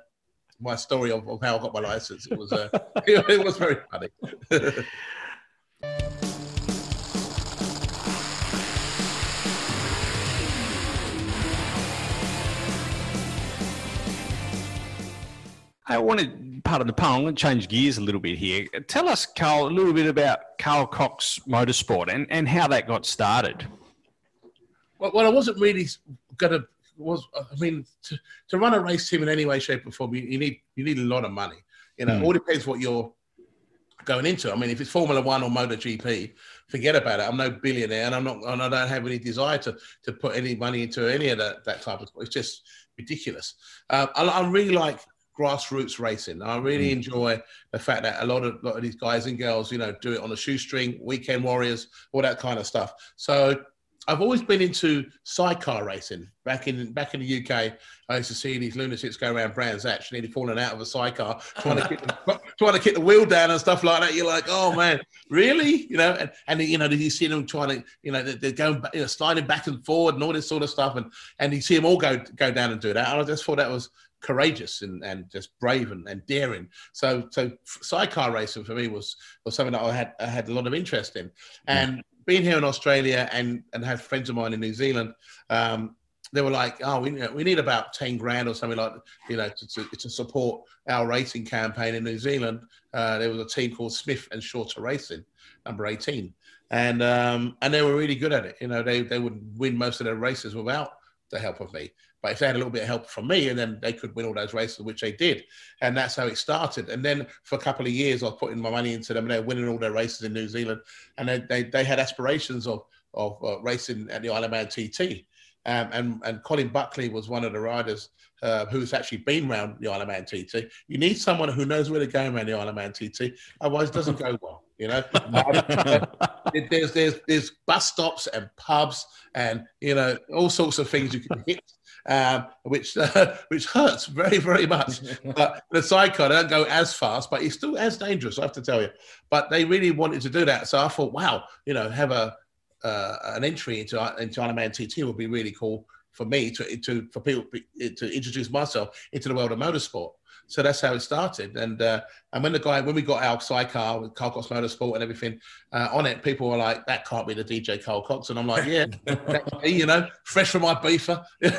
my story of, of how I got my license. It was uh, it, was very funny. I wanted part of the. I'm going to change gears a little bit here. Tell us, Carl, a little bit about Carl Cox Motorsport and, and how that got started. well, well, I wasn't really gonna was I mean to, to run a race team in any way, shape, or form, you, you need you need a lot of money. You know, Mm. all depends what you're going into. I mean, if it's Formula One or MotoGP, forget about it. I'm no billionaire, and I'm not, and I don't have any desire to to put any money into any of that that type of sport. It's just ridiculous. Um, I, I really like grassroots racing. I really mm. enjoy the fact that a lot of lot of these guys and girls, you know, do it on a shoestring, weekend warriors, all that kind of stuff. So I've always been into sidecar racing. Back in back in the UK, I used to see these lunatics go around Brands Hatch, nearly falling out of a sidecar, trying to kick the, trying to kick the wheel down and stuff like that. You're like, oh man, really? You know, and, and you know, did you see them trying to, you know, they're, they're going, you know, sliding back and forward and all this sort of stuff, and and you see them all go go down and do that. And I just thought that was courageous and, and just brave and, and daring. So so sidecar racing for me was was something that I had I had a lot of interest in, and being here in Australia and and have friends of mine in New Zealand, um, they were like, oh, we, we need about ten grand or something like you know to, to, to support our racing campaign in New Zealand. Uh, there was a team called Smith and Shorter Racing, number eighteen, and um, and they were really good at it. You know, they they would win most of their races without the help of me. But if they had a little bit of help from me, and then they could win all those races, which they did, and that's how it started. And then for a couple of years, I was putting my money into them, and they're winning all their races in New Zealand, and they they, they had aspirations of of uh, racing at the Isle of Man TT. Um, and and Colin Buckley was one of the riders uh, who's actually been around the Isle of Man TT. You need someone who knows where to go going around the Isle of Man TT, otherwise it doesn't go well. You know, there's there's there's bus stops and pubs and you know all sorts of things you can hit, um, which uh, which hurts very very much. But the sidecar don't go as fast, but it's still as dangerous. I have to tell you. But they really wanted to do that, so I thought, wow, you know, have a uh, an entry into into Isle of Man TT would be really cool for me to to for people to introduce myself into the world of motorsport. So that's how it started. And uh, and when the guy when we got our sidecar with Carl Cox Motorsport and everything uh, on it, people were like, "That can't be the DJ Carl Cox," and I'm like, "Yeah, that's me, you know, fresh from my beefer." in,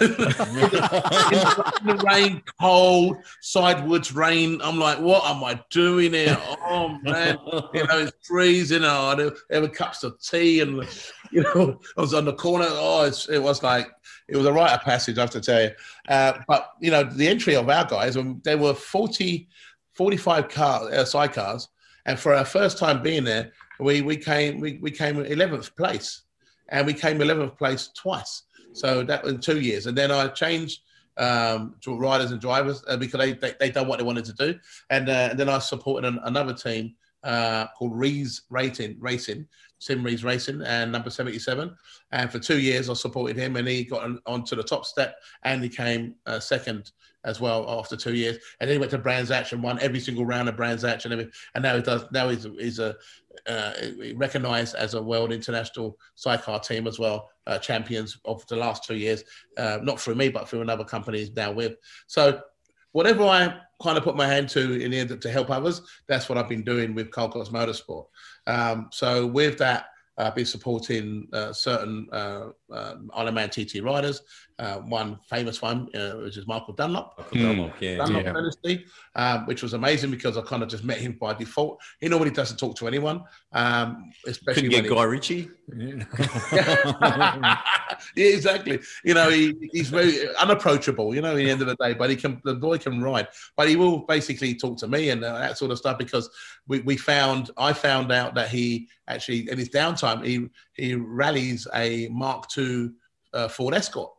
the rain, cold, sidewoods rain. I'm like, "What am I doing here?" Oh man, you know, it's freezing. Oh, there, were cups of tea, and you know, I was on the corner. Oh, it was like it was a rite of passage, I have to tell you. Uh, but you know, the entry of our guys, um, there were 40, 45 car uh, sidecars, and for our first time being there, we we came we, we came 11th place, and we came 11th place twice. So that was two years, and then I changed um, to riders and drivers uh, because they, they they done what they wanted to do, and, uh, and then I supported an, another team uh, called Reeves Rating Racing, Tim Reeves Racing, and number 77. And for two years, I supported him, and he got on, onto the top step, and he came uh, second as well after two years. And then he went to Brands and won every single round of Brands Hatch and now he does. Now he's he's a uh, recognized as a world international sidecar team as well, uh, champions of the last two years. Uh, not through me, but through another company he's now with. So whatever I kind of put my hand to in the to help others, that's what I've been doing with Carl Cox Motorsport. Um, so with that, I've been supporting uh, certain uh, um, Isle of Man TT riders. Uh, one famous one, uh, which is Michael Dunlop. Michael Dunlop, yeah. Dunlop Yeah. Dynasty, um, which was amazing because I kind of just met him by default. He normally doesn't talk to anyone, um, especially Couldn't get when he- Guy Ritchie. yeah, exactly. You know, he, he's very unapproachable. You know, at the end of the day, but he can. The boy can ride, but he will basically talk to me and uh, that sort of stuff because we, we found. I found out that he actually in his downtime he he rallies a Mark II uh, Ford Escort.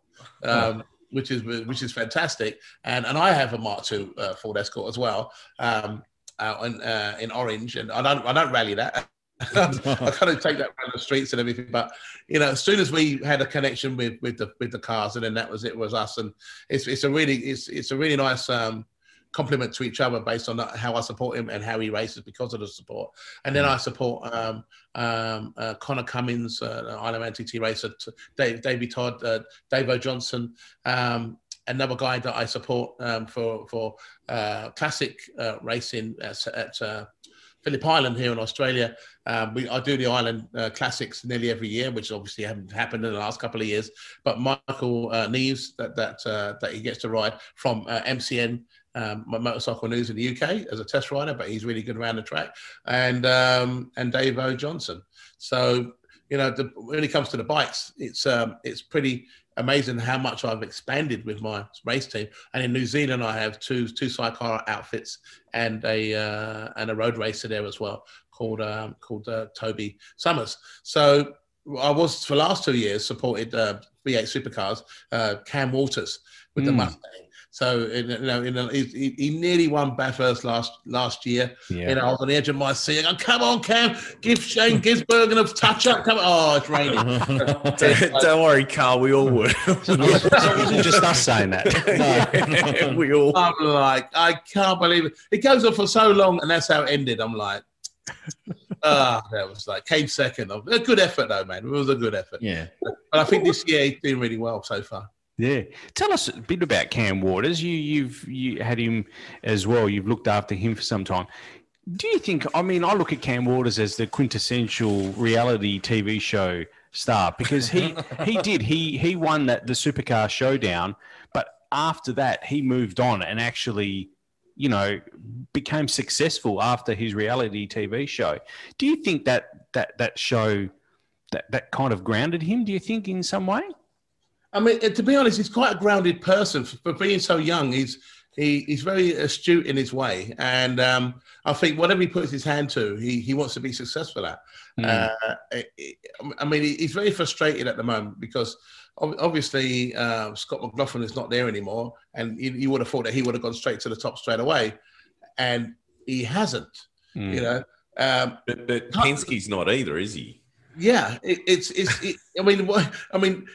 Um, Which is which is fantastic, and and I have a Mark II uh, Ford Escort as well, um, out in uh, in orange, and I don't I don't rally that. I kind of take that around the streets and everything, but you know, as soon as we had a connection with with the with the cars, and then that was it was us, and it's it's a really it's it's a really nice um, compliment to each other based on that, how I support him and how he races because of the support, and then I support um, um, uh, Conor Cummins, uh, Isle of Man TT racer, Dave Davey Todd, uh, Davo Johnson. Um, Another guy that I support um, for for uh, classic uh, racing at, at uh, Phillip Island here in Australia. Um, we, I do the Island uh, Classics nearly every year, which obviously haven't happened in the last couple of years. But Michael uh, Neeves, that that uh, that he gets to ride from uh, MCN, um, motorcycle news in the UK as a test rider, but he's really good around the track, and um, and Davo Johnson. So you know, the, when it comes to the bikes, it's um, it's pretty amazing how much I've expanded with my race team. And in New Zealand, I have two two sidecar outfits and a uh, and a road racer there as well called um, called uh, Toby Summers. So I was for the last two years supported uh, V8 supercars, uh, Cam Waters with the Mm. Mustang. So you know, in a, he, he nearly won Bathurst last last year. Yeah. You know, I was on the edge of my seat. I go, Come on, Cam, give Shane Gisbergen a touch up. Come on. Oh, it's raining. don't, don't worry, Carl. We all would. It wasn't just us saying that. No. we all. I'm like, I can't believe it. It goes on for so long, and that's how it ended. I'm like, ah, that was like came second. A good effort though, man. It was a good effort. yeah. But I think this year he's doing really well so far. Yeah, tell us a bit about Cam Waters. You you've you had him as well. You've looked after him for some time. Do you think? I mean, I look at Cam Waters as the quintessential reality TV show star because he he did he he won that the supercar showdown, but after that he moved on and actually, you know, became successful after his reality TV show. Do you think that that that show that that kind of grounded him? Do you think in some way? I mean, to be honest, he's quite a grounded person for, for being so young. He's he, he's very astute in his way, and um, I think whatever he puts his hand to, he, he wants to be successful at. Hmm. Uh, it- it- I mean, he's very frustrated at the moment because obviously uh, Scott McLaughlin is not there anymore, and you, you would have thought that he would have gone straight to the top straight away, and he hasn't. Mm. You know, um, But, but Penske's not either, is he? yeah, it, it's it's. It, I mean, what, I mean,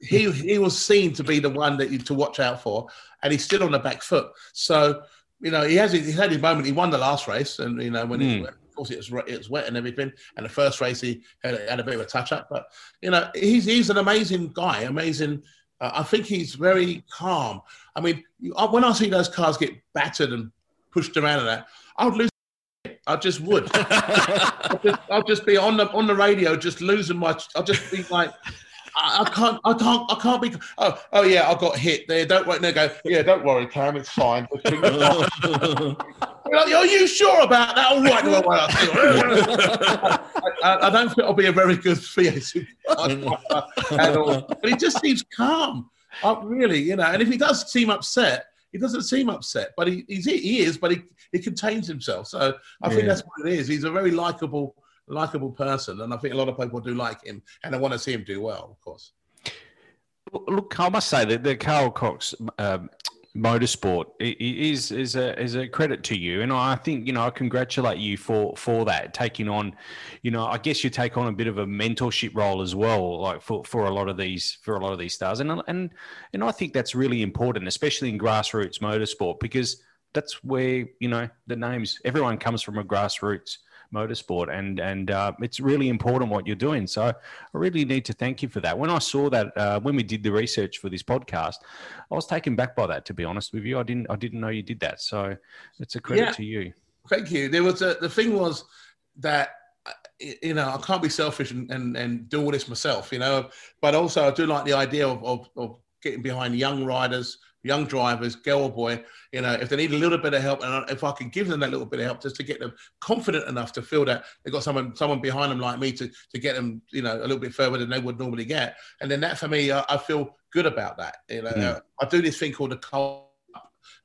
he he was seen to be the one that you to watch out for, and he's still on the back foot. So you know, he has he's had his moment. He won the last race, and you know when Mm. it, of course it was it was wet and everything. And the first race he had, had a bit of a touch up, but you know he's he's an amazing guy. Amazing. Uh, I think he's very calm. I mean, when I see those cars get battered and pushed around and that, I would lose. I just would. I'll just, I'll just be on the on the radio, just losing my. I'll just be like, I, I can't, I can't, I can't be. Oh, oh yeah, I got hit there. Don't wait. No, go. Yeah, don't worry, Cam. It's fine. Just bring it on. You're like, Are you sure about that? All right. Well, well, I, I, don't think I'll be a very good VA at all. But he just seems calm. Uh, really, you know. And if he does seem upset, he doesn't seem upset, but he he's, he is, but he, he contains himself. So I think that's what it is. He's a very likable, likable person, and I think a lot of people do like him, and they want to see him do well, of course. Look, I must say that the Carl Cox um, motorsport i- i- is is a is a credit to you, and I think you know I congratulate you for for that taking on, you know, I guess you take on a bit of a mentorship role as well, like for, for a lot of these for a lot of these stars, and and and I think that's really important, especially in grassroots motorsport, because that's where you know the names everyone comes from a grassroots motorsport, and and uh, it's really important what you're doing. So I really need to thank you for that. When I saw that uh, when we did the research for this podcast, I was taken back by that. To be honest with you, I didn't I didn't know you did that. So it's a credit Yeah. to you. Thank you. There was a, the thing was that uh, you know I can't be selfish and, and, and do all this myself, you know. But also I do like the idea of, of, of getting behind young riders, young drivers, girl or boy. You know, if they need a little bit of help, and if I can give them that little bit of help, just to get them confident enough to feel that they've got someone someone behind them like me to to get them, you know, a little bit further than they would normally get. And then that for me, I, I feel good about that. You know, Mm. I do this thing called the Col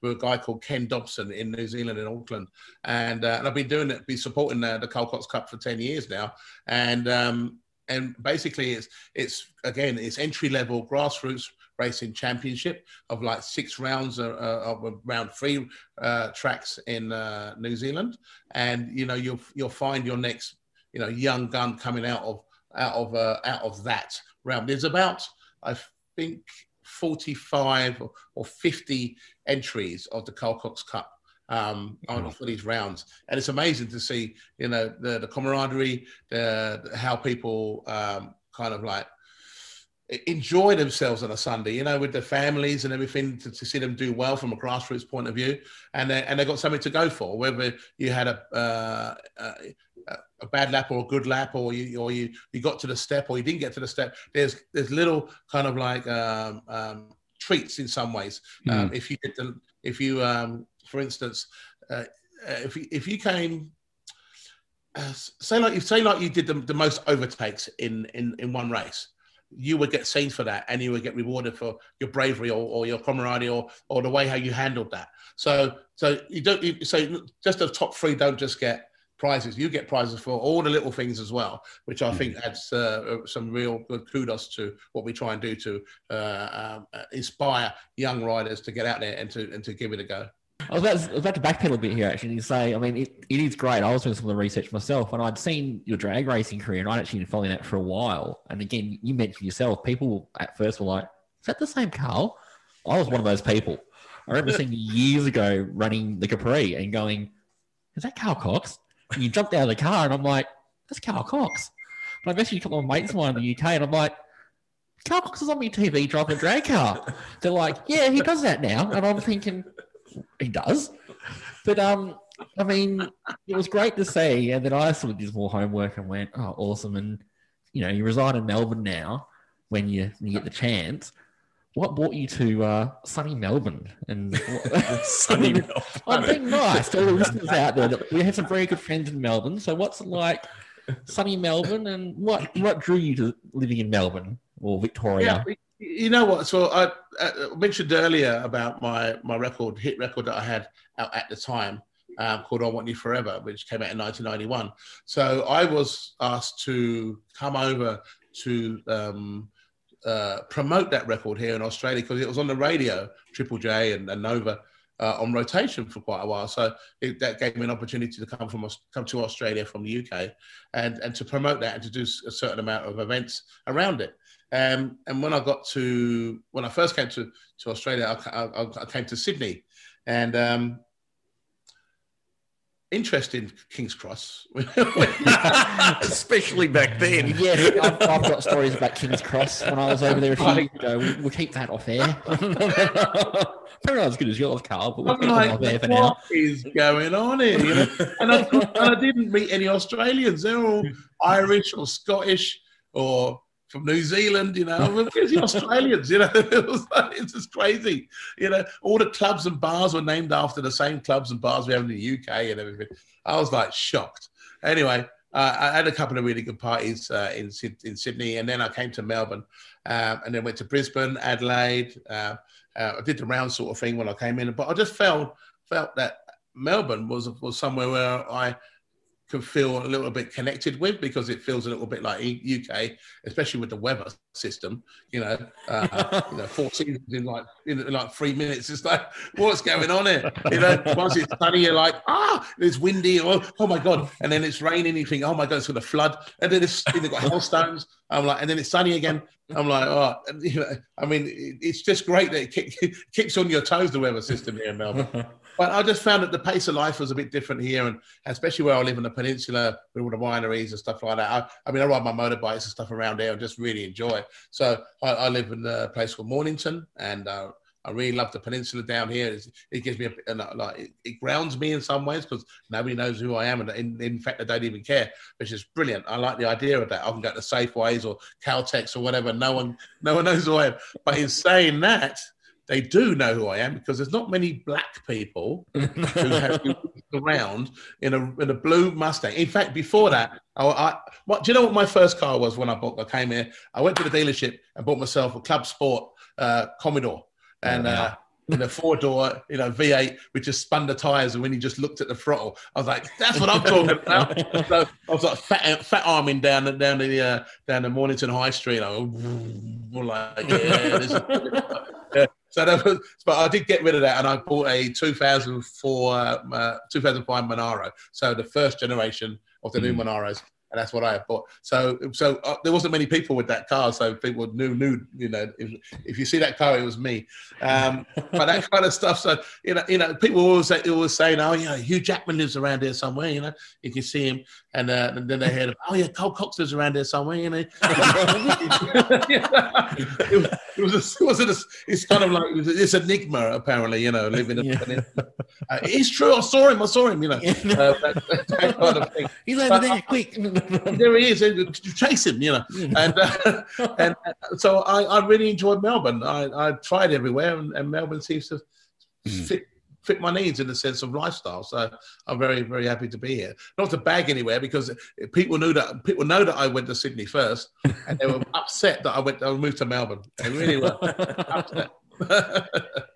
with a guy called Ken Dobson in New Zealand in Auckland, and uh, and I've been doing it, been supporting uh, the Carl Cox Cup for ten years now, and um, and basically it's it's again it's entry level grassroots racing championship of like six rounds uh, uh, of round three uh, tracks in uh, New Zealand, and you know you'll you'll find your next you know young gun coming out of out of uh, out of that round. There's about I think 45 or, or 50 entries of the Carl Cox Cup um, on, for these rounds, and it's amazing to see, you know, the, the camaraderie, the, how people um, kind of like enjoy themselves on a Sunday, you know, with their families and everything, to, to see them do well from a grassroots point of view, and they, and they got something to go for, whether you had a uh, a, a bad lap or a good lap, or you or you you got to the step or you didn't get to the step. There's there's little kind of like um, um, treats in some ways. Um, if you did the, if you um, for instance, uh, uh, if you, if you came. Uh, say like you say like you did the, the most overtakes in, in in one race, you would get seen for that, and you would get rewarded for your bravery or, or your camaraderie or or the way how you handled that. So so you don't you, so just the top three don't just get prizes. You get prizes for all the little things as well, which I think adds uh, some real good kudos to what we try and do to uh, um, uh, inspire young riders to get out there and to and to give it a go. I was, about, I was about to backpedal a bit here actually and say, I mean, it, it is great. I was doing some of the research myself and I'd seen your drag racing career and I'd actually been following that for a while. And again, you mentioned yourself, people at first were like, is that the same Carl? I was one of those people. I remember seeing you years ago running the Capri and going, is that Carl Cox? And you jumped out of the car and I'm like, that's Carl Cox. But I messaged a couple of mates of mine in the UK and I'm like, Carl Cox is on my TV driving a drag car. They're like, yeah, he does that now. And I'm thinking, he does. But um, I mean, it was great to see. And then I sort of did more homework and went, oh, awesome. And you know, you reside in Melbourne now. When you when you get the chance, what brought you to uh, sunny Melbourne? And Sunny Melbourne. I'm being nice to all the listeners out there. That we have some very good friends in Melbourne. So what's it like, sunny Melbourne, and what what drew you to living in Melbourne or Victoria? Yeah, you know what? So I, I mentioned earlier about my my record, hit record that I had out at the time, um, called "I Want You Forever," which came out in 1991. So I was asked to come over to um, uh, promote that record here in Australia because it was on the radio, Triple J and, and Nova. Uh, on rotation for quite a while, so it, that gave me an opportunity to come from come to Australia from the UK, and and to promote that and to do a certain amount of events around it. Um, and when I got to when I first came to to Australia, I, I, I came to Sydney, and um, interest in King's Cross. Especially back then. Yeah, I've, I've got stories about King's Cross when I was over there a few years ago. We, we'll keep that off air. Probably not as good as yours, Carl, but we'll I'm keep that off air like, for now. what is going on here? You know? and, I, and I didn't meet any Australians. They're all Irish or Scottish or from New Zealand. You know, where's the Australians? You know, it was it's just crazy. You know, all the clubs and bars were named after the same clubs and bars we have in the UK and everything. I was like shocked. Anyway. Uh, I had a couple of really good parties uh, in in Sydney, and then I came to Melbourne, um, and then went to Brisbane, Adelaide. Uh, uh, I did the round sort of thing when I came in, but I just felt felt that Melbourne was was somewhere where I could feel a little bit connected with because it feels a little bit like UK, especially with the weather system. You know, uh, you know, four seasons in like in like three minutes. It's like, what's going on here? You know, once it's sunny, you're like, ah, it's windy. Oh, oh my god! And then it's raining. You think, oh my god, it's going to flood. And then it's they've got hailstones. I'm like, and then it's sunny again. I'm like, oh, you know, I mean, it's just great that it kick, kicks on your toes the weather system here in Melbourne. But I just found that the pace of life was a bit different here, and especially where I live in the peninsula with all the wineries and stuff like that. I, I mean, I ride my motorbikes and stuff around there and just really enjoy it. So I, I live in a place called Mornington, and uh, I really love the peninsula down here. It's, it gives me a, a like it, it, grounds me in some ways because nobody knows who I am, and in, in, fact, I don't even care, which is brilliant. I like the idea of that. I can go to Safeways or Caltex or whatever. No one, no one knows who I am. But in saying that, they do know who I am because there's not many black people who have been around in a in a blue Mustang. In fact, before that, I, I what, do you know what my first car was when I bought? I came here. I went to the dealership and bought myself a Club Sport uh, Commodore, and. Uh, in a four door, you know, V8, which just spun the tires. And when he just looked at the throttle, I was like, "That's what I'm talking about." so I was like fat, fat arming down the down the uh, down the Mornington High Street. I was like, "Yeah, yeah. So that was, but I did get rid of that, and I bought a 2004, uh, 2005 Monaro. So the first generation of the mm. new Monaros, and that's what I bought. So, so uh, there wasn't many people with that car, so people knew, knew, you know, if, if you see that car, it was me. Um, but that kind of stuff. So, you know, you know, people always say, always saying, "Oh, yeah, Hugh Jackman lives around here somewhere." You know, you can see him, and, uh, and then they heard, "Oh, yeah, Carl Cox lives around here somewhere." You know, it, was, it was a, it's kind of like it's enigma apparently. You know, living in. Uh, it's true. I saw him. I saw him. You know, uh, that, that kind of thing. He's over but, there, quick there he is. Chase him, you know. And uh, and uh, so I, I really enjoyed Melbourne. I, I tried everywhere, and, and Melbourne seems to mm. fit fit my needs in the sense of lifestyle. So I'm very, very happy to be here. Not to bag anywhere because people knew that people know that I went to Sydney first, and they were upset that I went. I moved to Melbourne. They really were upset.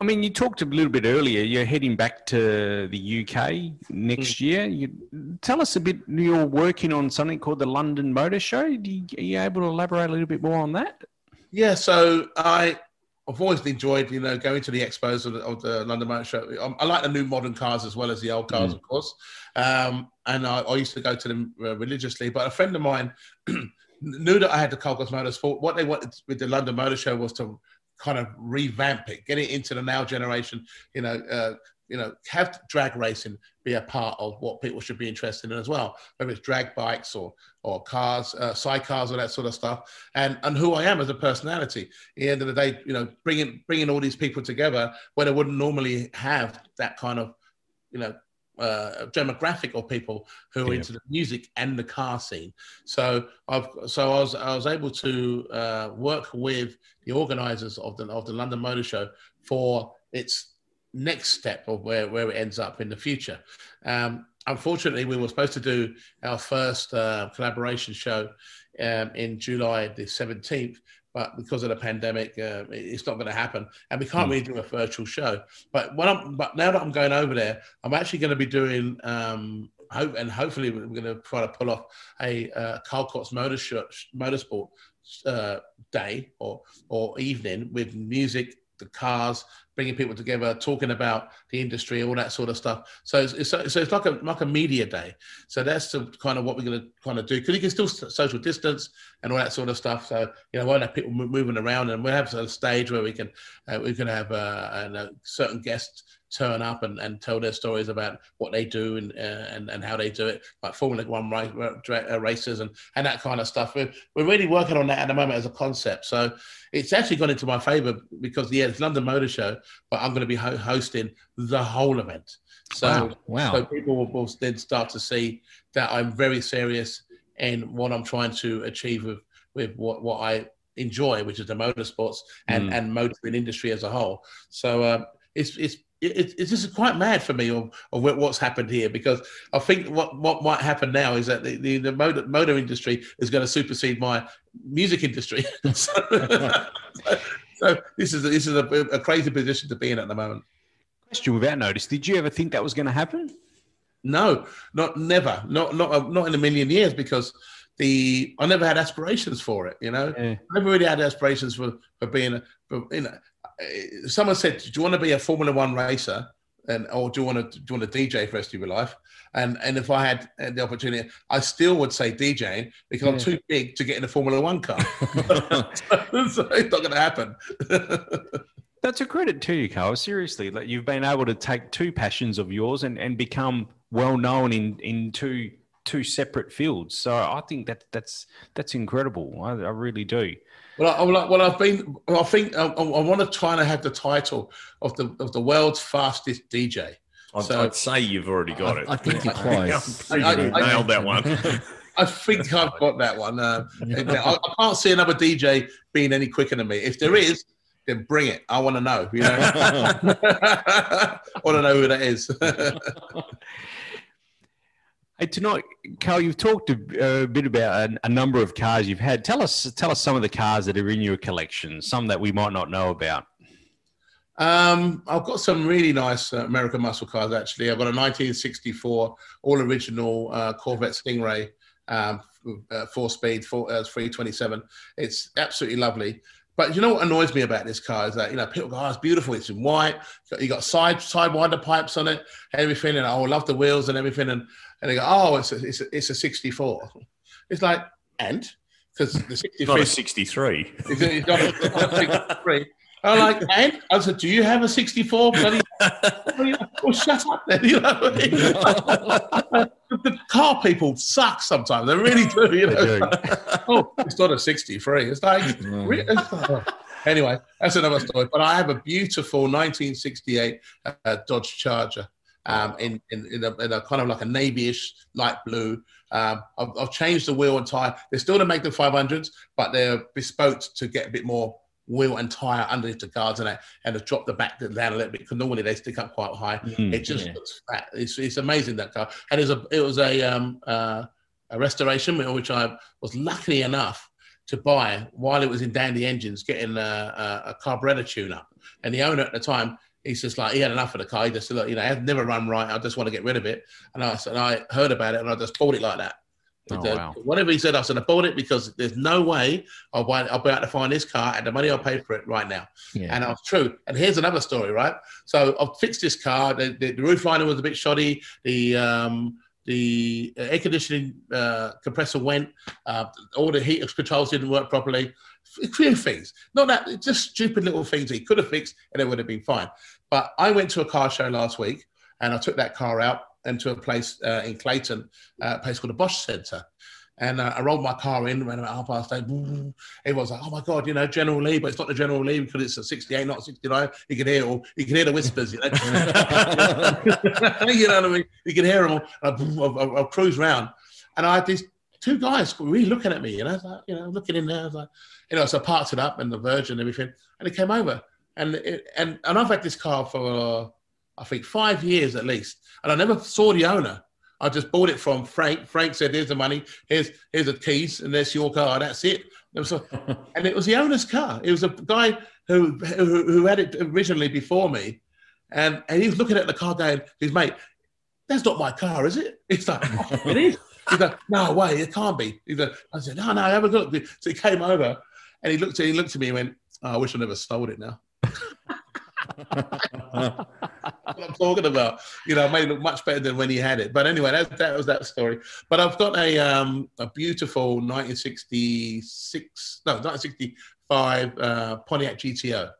I mean, you talked a little bit earlier. You're heading back to the UK next mm. year. You tell us a bit. You're working on something called the London Motor Show. You, are you able to elaborate a little bit more on that? Yeah. So I, I've always enjoyed, you know, going to the expos of the, of the London Motor Show. I, I, like the new modern cars as well as the old cars, mm. of course. Um, and I, I, used to go to them uh, religiously. But a friend of mine knew that I had the Carl Cox Motorsport. What they wanted with the London Motor Show was to kind of revamp it, get it into the now generation. You know, uh, you know, have drag racing be a part of what people should be interested in as well, whether it's drag bikes or or cars, uh, sidecars, or that sort of stuff, and and who I am as a personality. At the end of the day, you know, bringing bringing all these people together where they wouldn't normally have that kind of, you know, uh, demographic of people who are yeah. into the music and the car scene. So I've so I was I was able to uh, work with the organisers of the of the London Motor Show for its next step of where where it ends up in the future. Um, unfortunately, we were supposed to do our first uh, collaboration show um, in July the seventeenth, but because of the pandemic, uh, it's not going to happen, and we can't mm. really do a virtual show. But when I'm, but now that I'm going over there, I'm actually going to be doing, um, hope, and hopefully we're going to try to pull off a uh, Carl Cox motor motorsport uh, day or or evening with music, the cars, bringing people together, talking about the industry, all that sort of stuff. So it's, it's so it's like a like a media day. So that's the, kind of what we're going to kind of do because you can still social distance and all that sort of stuff. So you know, we won't have people moving around, and we'll have a stage where we can uh, we can have uh, a certain guests turn up and, and tell their stories about what they do and uh, and, and how they do it, like Formula One uh, races and, and that kind of stuff. We're, we're really working on that at the moment as a concept. So it's actually gone into my favor because, yeah, it's London Motor Show, but I'm going to be ho- hosting the whole event. So, wow. wow. so people will, will then start to see that I'm very serious in what I'm trying to achieve with, with what, what I enjoy, which is the motorsports and, mm. and motoring industry as a whole. So uh, it's, it's it, it's just quite mad for me of, of what's happened here because I think what, what might happen now is that the, the, the motor, motor industry is going to supersede my music industry. so, so this is this is a, a crazy position to be in at the moment. Question without notice: Did you ever think that was going to happen? No, not never, not not not in a million years because the I never had aspirations for it. You know, Yeah. I never really had aspirations for for being a. For, you know, someone said, "Do you want to be a Formula One racer?" And or do you want to do you want to DJ for the rest of your life? And and if I had uh, the opportunity, I still would say DJing because I'm too big to get in a Formula One car. so it's not going to happen. That's a credit to you, Carl. Seriously, like you've been able to take two passions of yours and, and become well known in in two two separate fields. So I think that that's that's incredible. I, I really do. Well, I, well, I- well, I've been. I think I, I want to try and have the title of the of the world's fastest DJ. I'd, So- I'd say you've already got I, it. I think you're close. I- I- You've I- nailed that one. I think I've got that one. Uh, I, I can't see another DJ being any quicker than me. If there is, then bring it. I want to know. You know, I want to know who that is. Hey, tonight, Carl, you've talked a, a bit about a, a number of cars you've had. Tell us tell us some of the cars that are in your collection, some that we might not know about. Um, I've got some really nice uh, American muscle cars. Actually, I've got a 1964 all original uh, Corvette Stingray, um, uh, four speed, four, uh, 327. It's absolutely lovely. But you know what annoys me about this car is that you know people go, "Oh, it's beautiful. It's in white. You got side side winder pipes on it, everything, and oh, I love the wheels and everything." And and they go, "Oh, it's a, it's a, it's a 64." It's like and because the It's not 63 a 63. it's it's not a- it's not a 63. I'm like, and I said, do you have a 64? Bloody, well, shut up then. You know, the car people suck sometimes. They really do. You know, do. oh, it's not a 63. It's like, re- anyway, that's another story. But I have a beautiful 1968 uh, Dodge Charger um, in, in, in, a, in a kind of like a navy-ish light blue. Um, I've, I've changed the wheel and tire. They're still to make the 500s, but they're bespoke to get a bit more wheel and tire underneath the guards and that, and to drop the back down a little bit because normally they stick up quite high. Mm. It just Yeah. looks fat. It's, it's amazing that car. And it was a it was a um uh, a restoration which I was lucky enough to buy while it was in Dandy Engines, getting a, a, a carburetor tune up. And the owner at the time, he's just like he had enough of the car. He just said, look, you know, it's never run right. I just want to get rid of it. And I said, I heard about it and I just bought it like that. Oh, the- wow. Whatever he said, I said I bought it because there's no way I'll buy I'll be able to find this car and the money I'll pay for it right now. Yeah. And I was true. And here's another story, right? So I've fixed this car. The, the, the roof liner was a bit shoddy. The um, the air conditioning uh, compressor went. Uh, all the heat controls didn't work properly. Few things. Not that, just stupid little things he could have fixed and it would have been fine. But I went to a car show last week and I took that car out and to a place uh, in Clayton, uh, a place called the Bosch Centre. And uh, I rolled my car in, ran about half past eight. Everyone was like, "Oh my god, you know, General Lee," but it's not the General Lee because it's a '68, not '69. You can hear all, you can hear the whispers, you know. you know what I mean? You can hear them. All. I'll, I'll, I'll cruise round, and I had these two guys were really looking at me, you know, like, you know, looking in there. I was like, you know, so I parked it up and the Virgin and everything, and it came over, and it, and and I've had this car for uh, I think five years at least, and I never saw the owner. I just bought it from Frank. Frank said, "Here's the money. Here's here's the keys, and there's your car. That's it." Was and it was the owner's car. It was a guy who who, who had it originally before me, and and he was looking at the car going, "His mate, that's not my car, is it?" It's like, oh, "It is." He's like, "No way, it can't be." He's like, I said, "No, no, have a look." So he came over, and he looked at he looked at me and went, oh, "I wish I never stole it now." what I'm talking about. You know, it made it look much better than when he had it. But anyway, that, that was that story. But I've got a um, a beautiful 1966, no, 1965 uh, Pontiac GTO,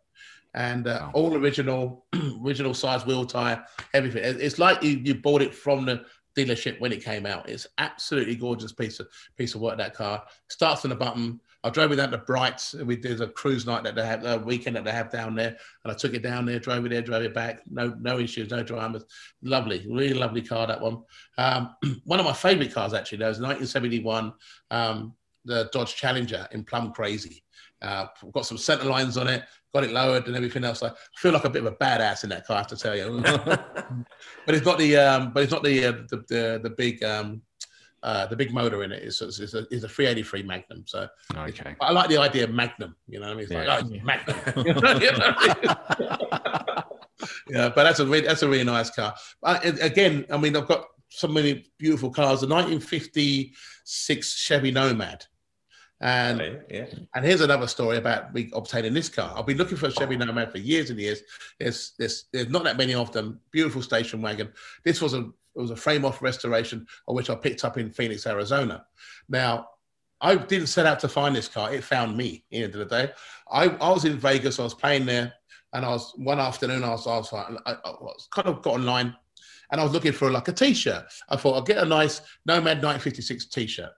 and uh, Wow. all original, original size wheel tire, everything. It's like you, you bought it from the dealership when it came out. It's absolutely gorgeous piece of piece of work. That car starts on the button. I drove it down to Brights. We did a cruise night that they have, a weekend that they have down there, and I took it down there, drove it there, drove it back. No, no issues, no dramas. Lovely, really lovely car that one. Um, one of my favourite cars actually. That was 1971, um, the Dodge Challenger in Plum Crazy. Uh, got some centre lines on it, got it lowered and everything else. I feel like a bit of a badass in that car, I have to tell you. but it's not the, um, but it's not the uh, the, the the big um, uh, the big motor in it. it is, is, is, a, is a 383 Magnum. So Okay. I like the idea of Magnum. You know what I mean? It's Yeah. like, oh, Magnum. You know, you know? yeah, but that's a really, that's a really nice car. Again, I mean, I've got so many beautiful cars. The 1956 Chevy Nomad. And yeah. and here's another story about me obtaining this car. I've been looking for a Chevy Nomad for years and years. There's there's, there's not that many of them. Beautiful station wagon. This was a it was a frame off restoration of which I picked up in Phoenix, Arizona. Now, I didn't set out to find this car. It found me. At the end of the day, I, I was in Vegas. I was playing there, and I was one afternoon. I was I was, I, I was kind of got online, and I was looking for like a T-shirt. I thought I'll get a nice Nomad 956 T-shirt.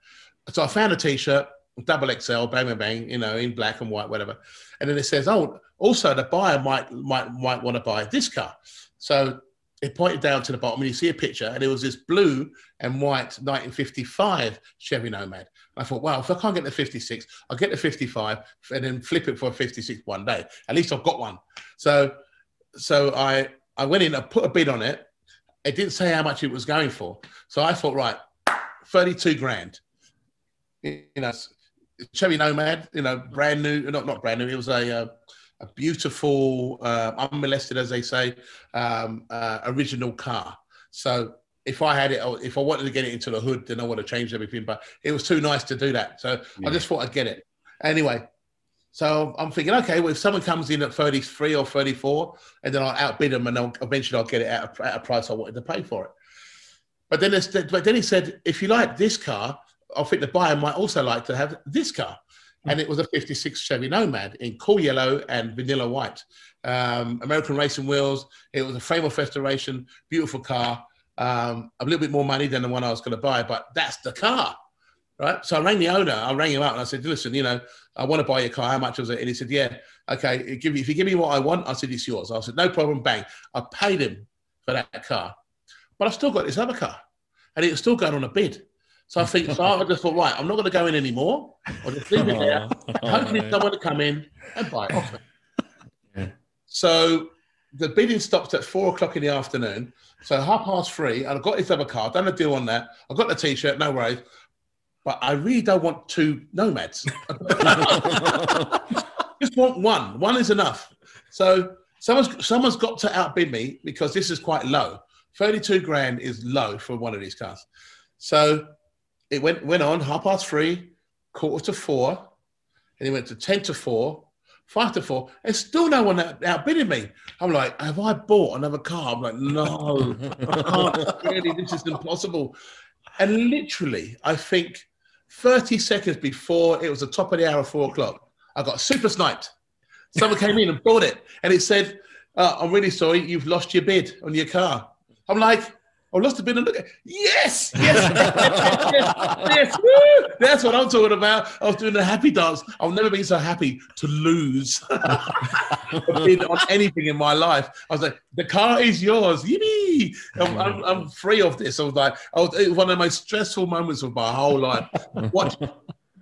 So I found a T-shirt, double XL, bang bang bang, you know, in black and white, whatever. And then it says, oh, also the buyer might might might want to buy this car. So it pointed down to the bottom, and you see a picture, and it was this blue and white 1955 Chevy Nomad. I thought, wow, if I can't get the 56, I'll get the 55 and then flip it for a 56 one day. At least I've got one. So, so I I went in, I put a bid on it. It didn't say how much it was going for. So I thought, right, 32 grand. You know, Chevy Nomad, you know, brand new, not not brand new. It was a uh, a beautiful, uh, unmolested, as they say, um, uh, original car. So if I had it, if I wanted to get it into the hood, then I would have changed everything. But it was too nice to do that. So I just thought I'd get it. Anyway, so I'm thinking, okay, well, if someone comes in at 33 or 34, and then I'll outbid them, and I'll, eventually I'll get it at a, at a price I wanted to pay for it. But then, but then he said, if you like this car, I think the buyer might also like to have this car. And it was a 56 Chevy Nomad in cool yellow and vanilla white. Um, American racing wheels. It was a frame of restoration, beautiful car. Um, a little bit more money than the one I was going to buy, but that's the car. Right. So I rang the owner. I rang him up and I said, listen, you know, I want to buy your car. How much was it? And he said, yeah, okay. Give me, if you give me what I want, I said, it's yours. I said, no problem. Bang. I paid him for that car, but I've still got this other car and it was still going on a bid. So I think, so I just thought, right, I'm not going to go in anymore. I'll just leave it there. Hopefully, someone will come in and buy it off me. Yeah. So the bidding stopped at four o'clock in the afternoon. So half past three, and I got this other car, done a deal on that. I've got the t-shirt, no worries. But I really don't want two nomads. Just want one. One is enough. So someone's someone's got to outbid me because this is quite low. 32 grand is low for one of these cars. So it went went on half past three, quarter to four, and it went to 10 to four, five to four, and still no one out- outbidding me. I'm like, have I bought another car? I'm like, no, really, this is impossible. And literally, I think 30 seconds before it was the top of the hour, four o'clock, I got super sniped. Someone came in and bought it, and it said, uh, I'm really sorry, you've lost your bid on your car. I'm like, I lost a bid and look at yes, yes, yes, yes, woo! That's what I'm talking about. I was doing the happy dance. I've never been so happy to lose a on anything in my life. I was like, the car is yours. Yippee! I'm, I'm, I'm free of this. I was like, I was, it was one of the most stressful moments of my whole life. What?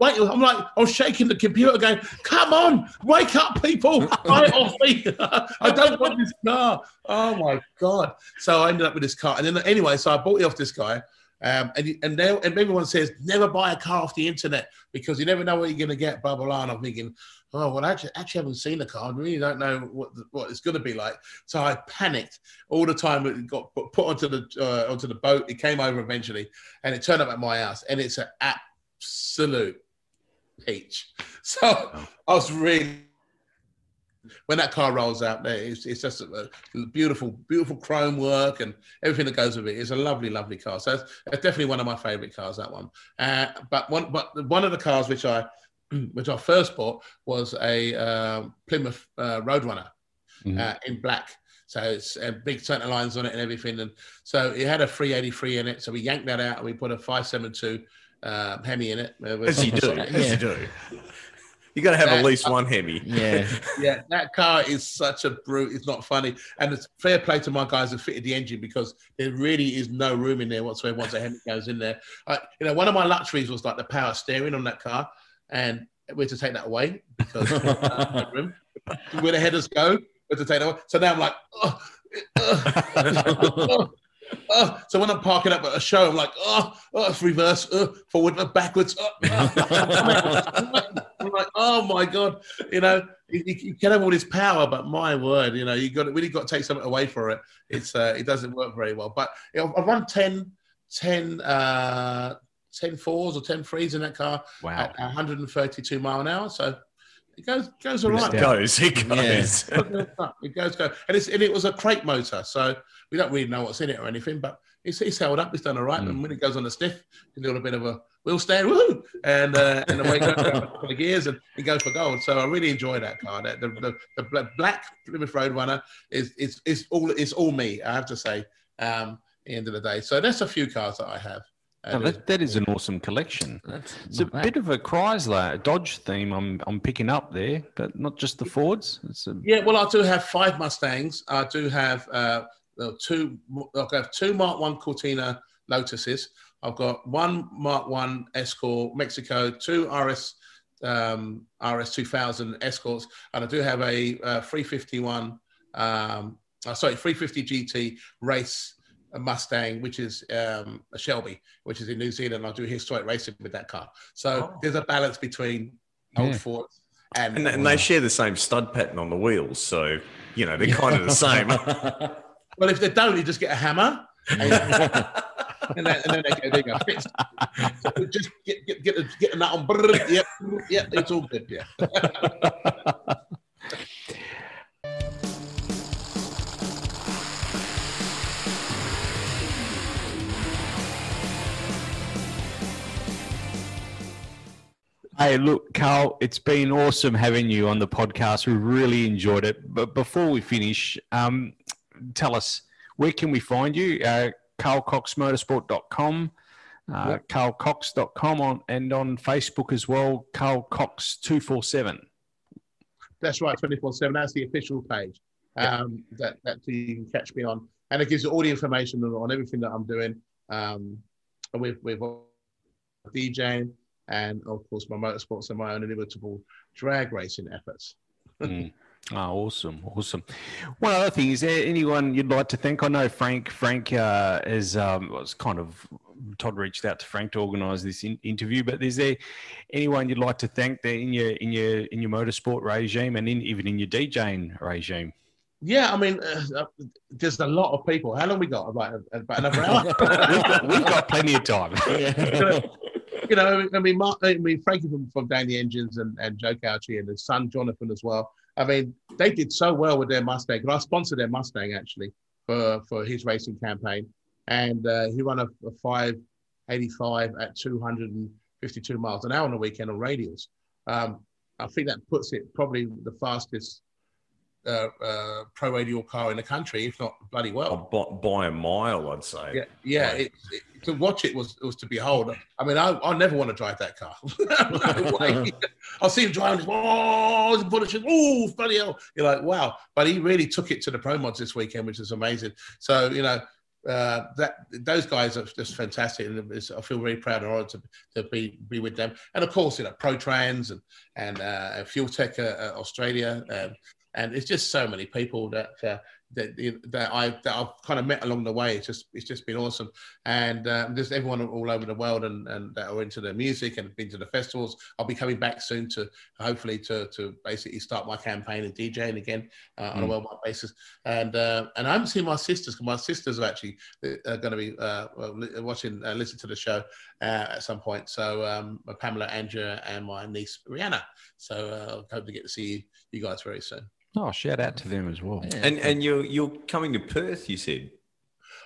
Wait, I'm like, I was shaking the computer going, come on, wake up, people, it off me. I don't want this car. Oh my God. So I ended up with this car. And then anyway, so I bought it off this guy. Um, and and, now, and everyone says, never buy a car off the internet because you never know what you're going to get, blah, blah, blah. And I'm thinking, oh, well, I actually, actually haven't seen the car. I really don't know what, the, what it's going to be like. So I panicked all the time. It got put, put onto the uh, onto the boat. It came over eventually and it turned up at my house. And it's an absolute peach. So I was really when that car rolls out there, it's, it's just a, a beautiful, beautiful chrome work and everything that goes with it. It's a lovely, lovely car. So it's, it's definitely one of my favorite cars. That one. Uh, but one, but one of the cars which I, which I first bought was a um Plymouth uh, Roadrunner Mhm. uh, in black. So it's uh, big center lines on it and everything. And so it had a 383 in it. So we yanked that out and we put a 572 uh, Hemi in it. As you do, Yeah. as you do. You got to have at least one Hemi. Yeah. yeah, that car is such a brute. It's not funny, and it's fair play to my guys who fitted the engine because there really is no room in there whatsoever once a Hemi goes in there. I, you know, one of my luxuries was like the power steering on that car, and we had to take that away because uh, no room. where the headers go, we had to take that away. So now I'm like, oh, oh, oh. So when I'm parking up at a show, I'm like, oh, oh it's reverse, oh, forward, uh, backwards. Oh, oh. I'm like, oh my god, you know, you, you can have all this power, but my word, you know, you got really got to take something away for it. It's uh, it doesn't work very well. But you know, I've run 10, 10, uh, 10 fours or 10 threes in that car Wow. at 132 mile an hour. So it goes goes all It goes, it goes. it goes go, and it's and it was a crate motor, so we don't really know what's in it or anything, but it's, it's held up, it's done all right. And when it goes on the stiff, you do a bit of a wheel stand, woo, and uh, and away it goes a couple of gears, and it goes for gold. So I really enjoy that car. That the, the, the black Plymouth Roadrunner is is is all it's all me. I have to say. Um, at the end of the day, so that's a few cars that I have. No, that, that is an awesome collection. That's It's a bad. bit of a Chrysler, Dodge theme I'm, I'm picking up there, but not just the Fords. It's a, Yeah, well, I do have five Mustangs. I do have uh, uh, two. I have two Mark One Cortina Lotuses. I've got one Mark One Escort Mexico, two RS um, RS 2000 Escorts, and I do have a uh, 351. Um, uh, sorry, 350 GT race Mustang, which is um, a Shelby, which is in New Zealand. I'll do historic racing with that car. So Oh. there's a balance between old Yeah. Fords and, And, and they share the same stud pattern on the wheels, so you know they're kind of the same. Well, if they don't, you just get a hammer, and, and then, and then they go, there you go, fixed. So just get get get, a, get a nut on. Yep, yep, it's all good. Yeah. Hey, look, Carl, it's been awesome having you on the podcast. We really enjoyed it. But before we finish, um, tell us where can we find you? Uh, carlcoxmotorsport.com, uh, carlcox.com on, and on Facebook as well, Carl Cox 247. That's right, 24 7. That's the official page um, that, that you can catch me on. And it gives all the information on, on everything that I'm doing um, with, with DJing and, of course, my motorsports and my own inimitable drag racing efforts. Mm. Oh, awesome, awesome. One other thing is there anyone you'd like to thank? I know Frank. Frank uh, is um, was kind of Todd reached out to Frank to organise this in- interview. But is there anyone you'd like to thank there in your in your in your motorsport regime and in, even in your DJing regime? Yeah, I mean, uh, there's a lot of people. How long we got? About, about another hour? We've got, we've got plenty of time. you know, I mean, Mark, I mean, Frankie from, from Dandy Engines and, and Joe Cauchi and his son Jonathan as well. I mean, they did so well with their Mustang. I sponsored their Mustang actually for, for his racing campaign. And uh, he ran a, a 585 at 252 miles an hour on the weekend on radials. Um, I think that puts it probably the fastest uh, uh, pro radial car in the country, if not bloody well. by, by a mile, I'd say. Yeah, yeah. It, it, to watch it was was to behold. I mean, I I never want to drive that car. No way. I see him driving. Oh, he's polishing. Oh, bloody hell! You're like, wow. But he really took it to the pro mods this weekend, which is amazing. So you know. Uh, that those guys are just fantastic, and I feel very proud and honored to, to be be with them. And of course, you know, ProTrans and and uh, Fuel Tech uh, uh, Australia, um, and it's just so many people that uh, that that I that I've kind of met along the way. It's just it's just been awesome, and um, there's everyone all over the world and and that are into the music and been to the festivals. I'll be coming back soon to hopefully to to basically start my campaign of DJing again uh, on a Mm. worldwide basis. And uh, and I'm seeing my sisters. 'cause My sisters are actually uh, going to be uh, watching uh, listen to the show uh, at some point. So um, Pamela, Andrea, and my niece Rihanna. So uh, I hope to get to see you, you guys very soon. Oh, shout out to them as well. And and you're you're coming to Perth, you said.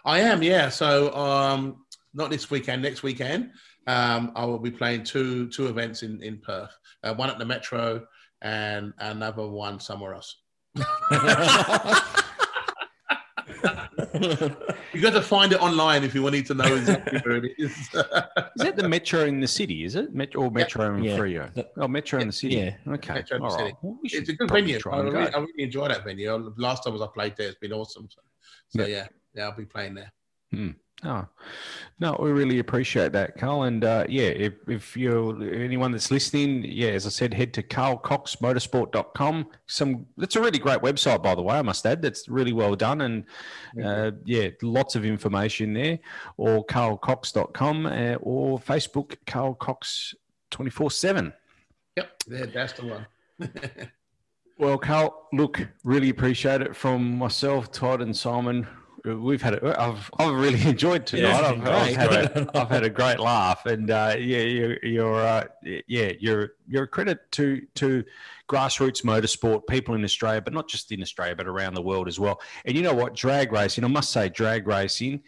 I am, yeah. So um, not this weekend, next weekend. Um, I will be playing two two events in in Perth. Uh, one at the Metro and another one somewhere else. You got to find it online if you need to know exactly where it is. Is that the Metro in the city? Is it Metro or Metro in Yeah. Freo? The- Oh, Metro in the city. Yeah. Okay. Metro in the All right. Well, we it's a good venue. I really, go. I really enjoy that venue. Last time was I played there, it's been awesome. So, so yeah. yeah, I'll be playing there. Oh, no, we really appreciate that, Carl. And uh, yeah, if, if you're anyone that's listening, yeah, as I said, head to carlcoxmotorsport.com. Some that's a really great website, by the way. I must add, that's really well done, and uh, yeah, lots of information there. Or carlcox.com uh, or Facebook, Carl Cox twenty four seven. Yep, there, that's the one. Well, Carl, look, really appreciate it from myself, Todd, and Simon. We've had it. I've, I've really enjoyed tonight. Yeah, I've, I've, had a, I've had a great laugh, and uh, yeah, you're, you're uh, yeah, you're you're a credit to to grassroots motorsport people in Australia, but not just in Australia, but around the world as well. And you know what, drag racing, I must say, drag racing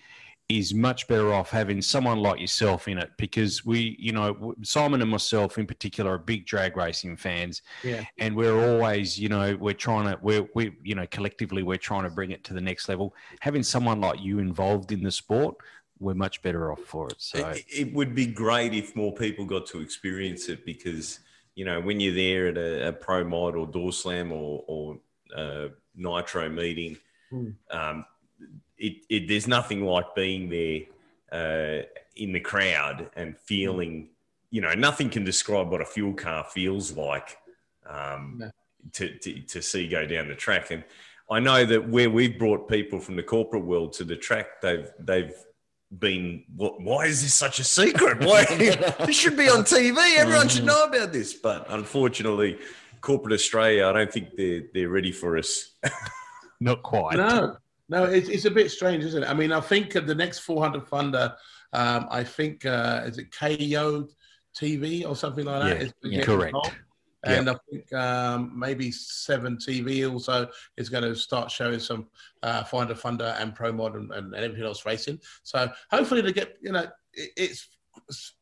is much better off having someone like yourself in it because we, you know, Simon and myself in particular are big drag racing fans Yeah. and we're always you know we're trying to we're we you know collectively we're trying to bring it to the next level having someone like you involved in the sport we're much better off for it so It, it would be great if more people got to experience it because you know when you're there at a, a pro mod or door slam or, or uh, nitro meeting, Hmm. um, it, it there's nothing like being there uh, in the crowd and feeling. You know, nothing can describe what a fuel car feels like um, No. to, to to see go down the track and. I know that where we've brought people from the corporate world to the track, they've they've been what, why is this such a secret why this should be on tv everyone should know about this but unfortunately corporate australia i don't think they're they're ready for us not quite No, no, it's, it's a bit strange, isn't it? I mean, I think the next 400 Thunder, um, I think, uh, is it KO TV or something like that? Yeah, is yeah, correct. And I think um, maybe Seven TV also is going to start showing some uh, Finder Funder and Pro Mod and, and everything else racing. So hopefully to get you know it, it's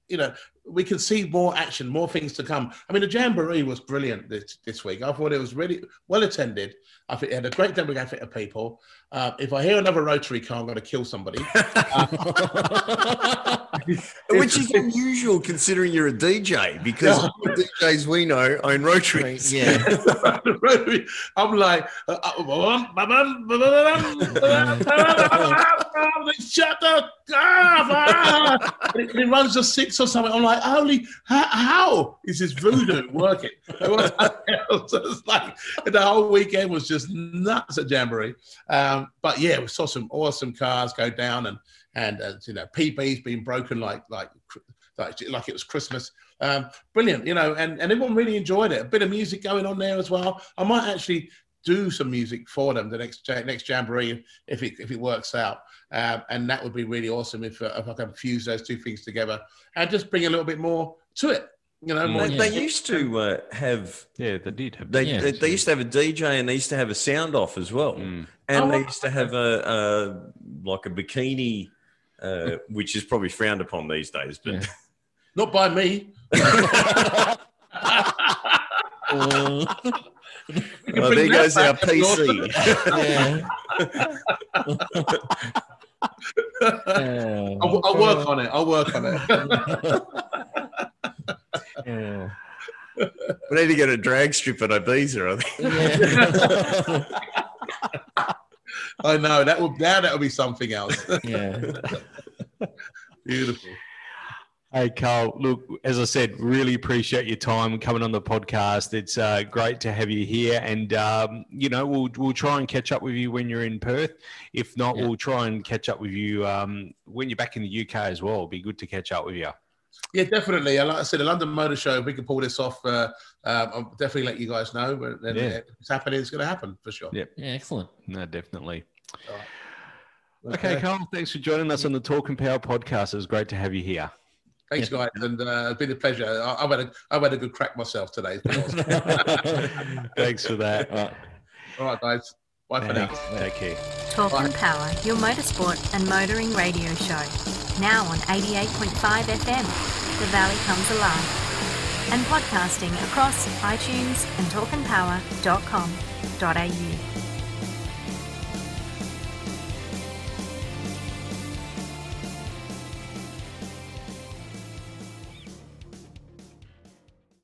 you know we can see more action, more things to come. I mean the Jamboree was brilliant this, this week. I thought it was really well attended. I think it had a great demographic of people. Uh, if I hear another rotary car, I'm going to kill somebody. which is unusual considering you're a dj because all the djs we know own rotaries yeah. I'm like, uh, uh, shut the ah, and it, it runs to six or something. I'm like, holy, how, how is this voodoo working? What the hell? So it's like the whole weekend was just nuts at Jamboree. Um, but yeah, we saw some awesome cars go down, and and uh, you know, PB's been broken like like like like it was Christmas. Um, brilliant, you know, and, and everyone really enjoyed it. A bit of music going on there as well. I might actually do some music for them the next next jamboree if it if it works out, um, and that would be really awesome if uh, if I can fuse those two things together and just bring a little bit more to it. You know, more they, they used to uh, have yeah they did have they, Yeah. they, they used to have a dj and they used to have a sound off as well Mm. and Oh, they used to have a, a like a bikini uh, which is probably frowned upon these days but Yeah. not by me. We can Oh, bring there goes our back. That'd be awesome. yeah. I'll, I'll work on it. I'll work on it. Yeah. we need to get a drag strip at ibiza i think Yeah. I know that would now that would be something else. yeah. Beautiful. Hey, Carl, look, as I said, really appreciate your time coming on the podcast. It's uh, great to have you here. And, um, you know, we'll, we'll try and catch up with you when you're in Perth. If not, Yeah. we'll try and catch up with you um, when you're back in the UK as well. It'll be good to catch up with you. Yeah, definitely. And Like I said, the London Motor Show, if we can pull this off, uh, um, I'll definitely let you guys know. But then Yeah. if it's happening, it's going to happen for sure. Yeah. Yeah, excellent. No, definitely. Okay, Carl, thanks for joining us on the Talk and Power podcast. It was great to have you here. Thanks, guys, and uh, it's been a pleasure. I- I've had a I've had a good crack myself today. Awesome. Thanks for that. All right. All right, guys. Bye for now. Take care. Talk and Power, your motorsport and motoring radio show. Now on 88.5 FM, The Valley Comes Alive. And podcasting across iTunes and talkandpower.com.au.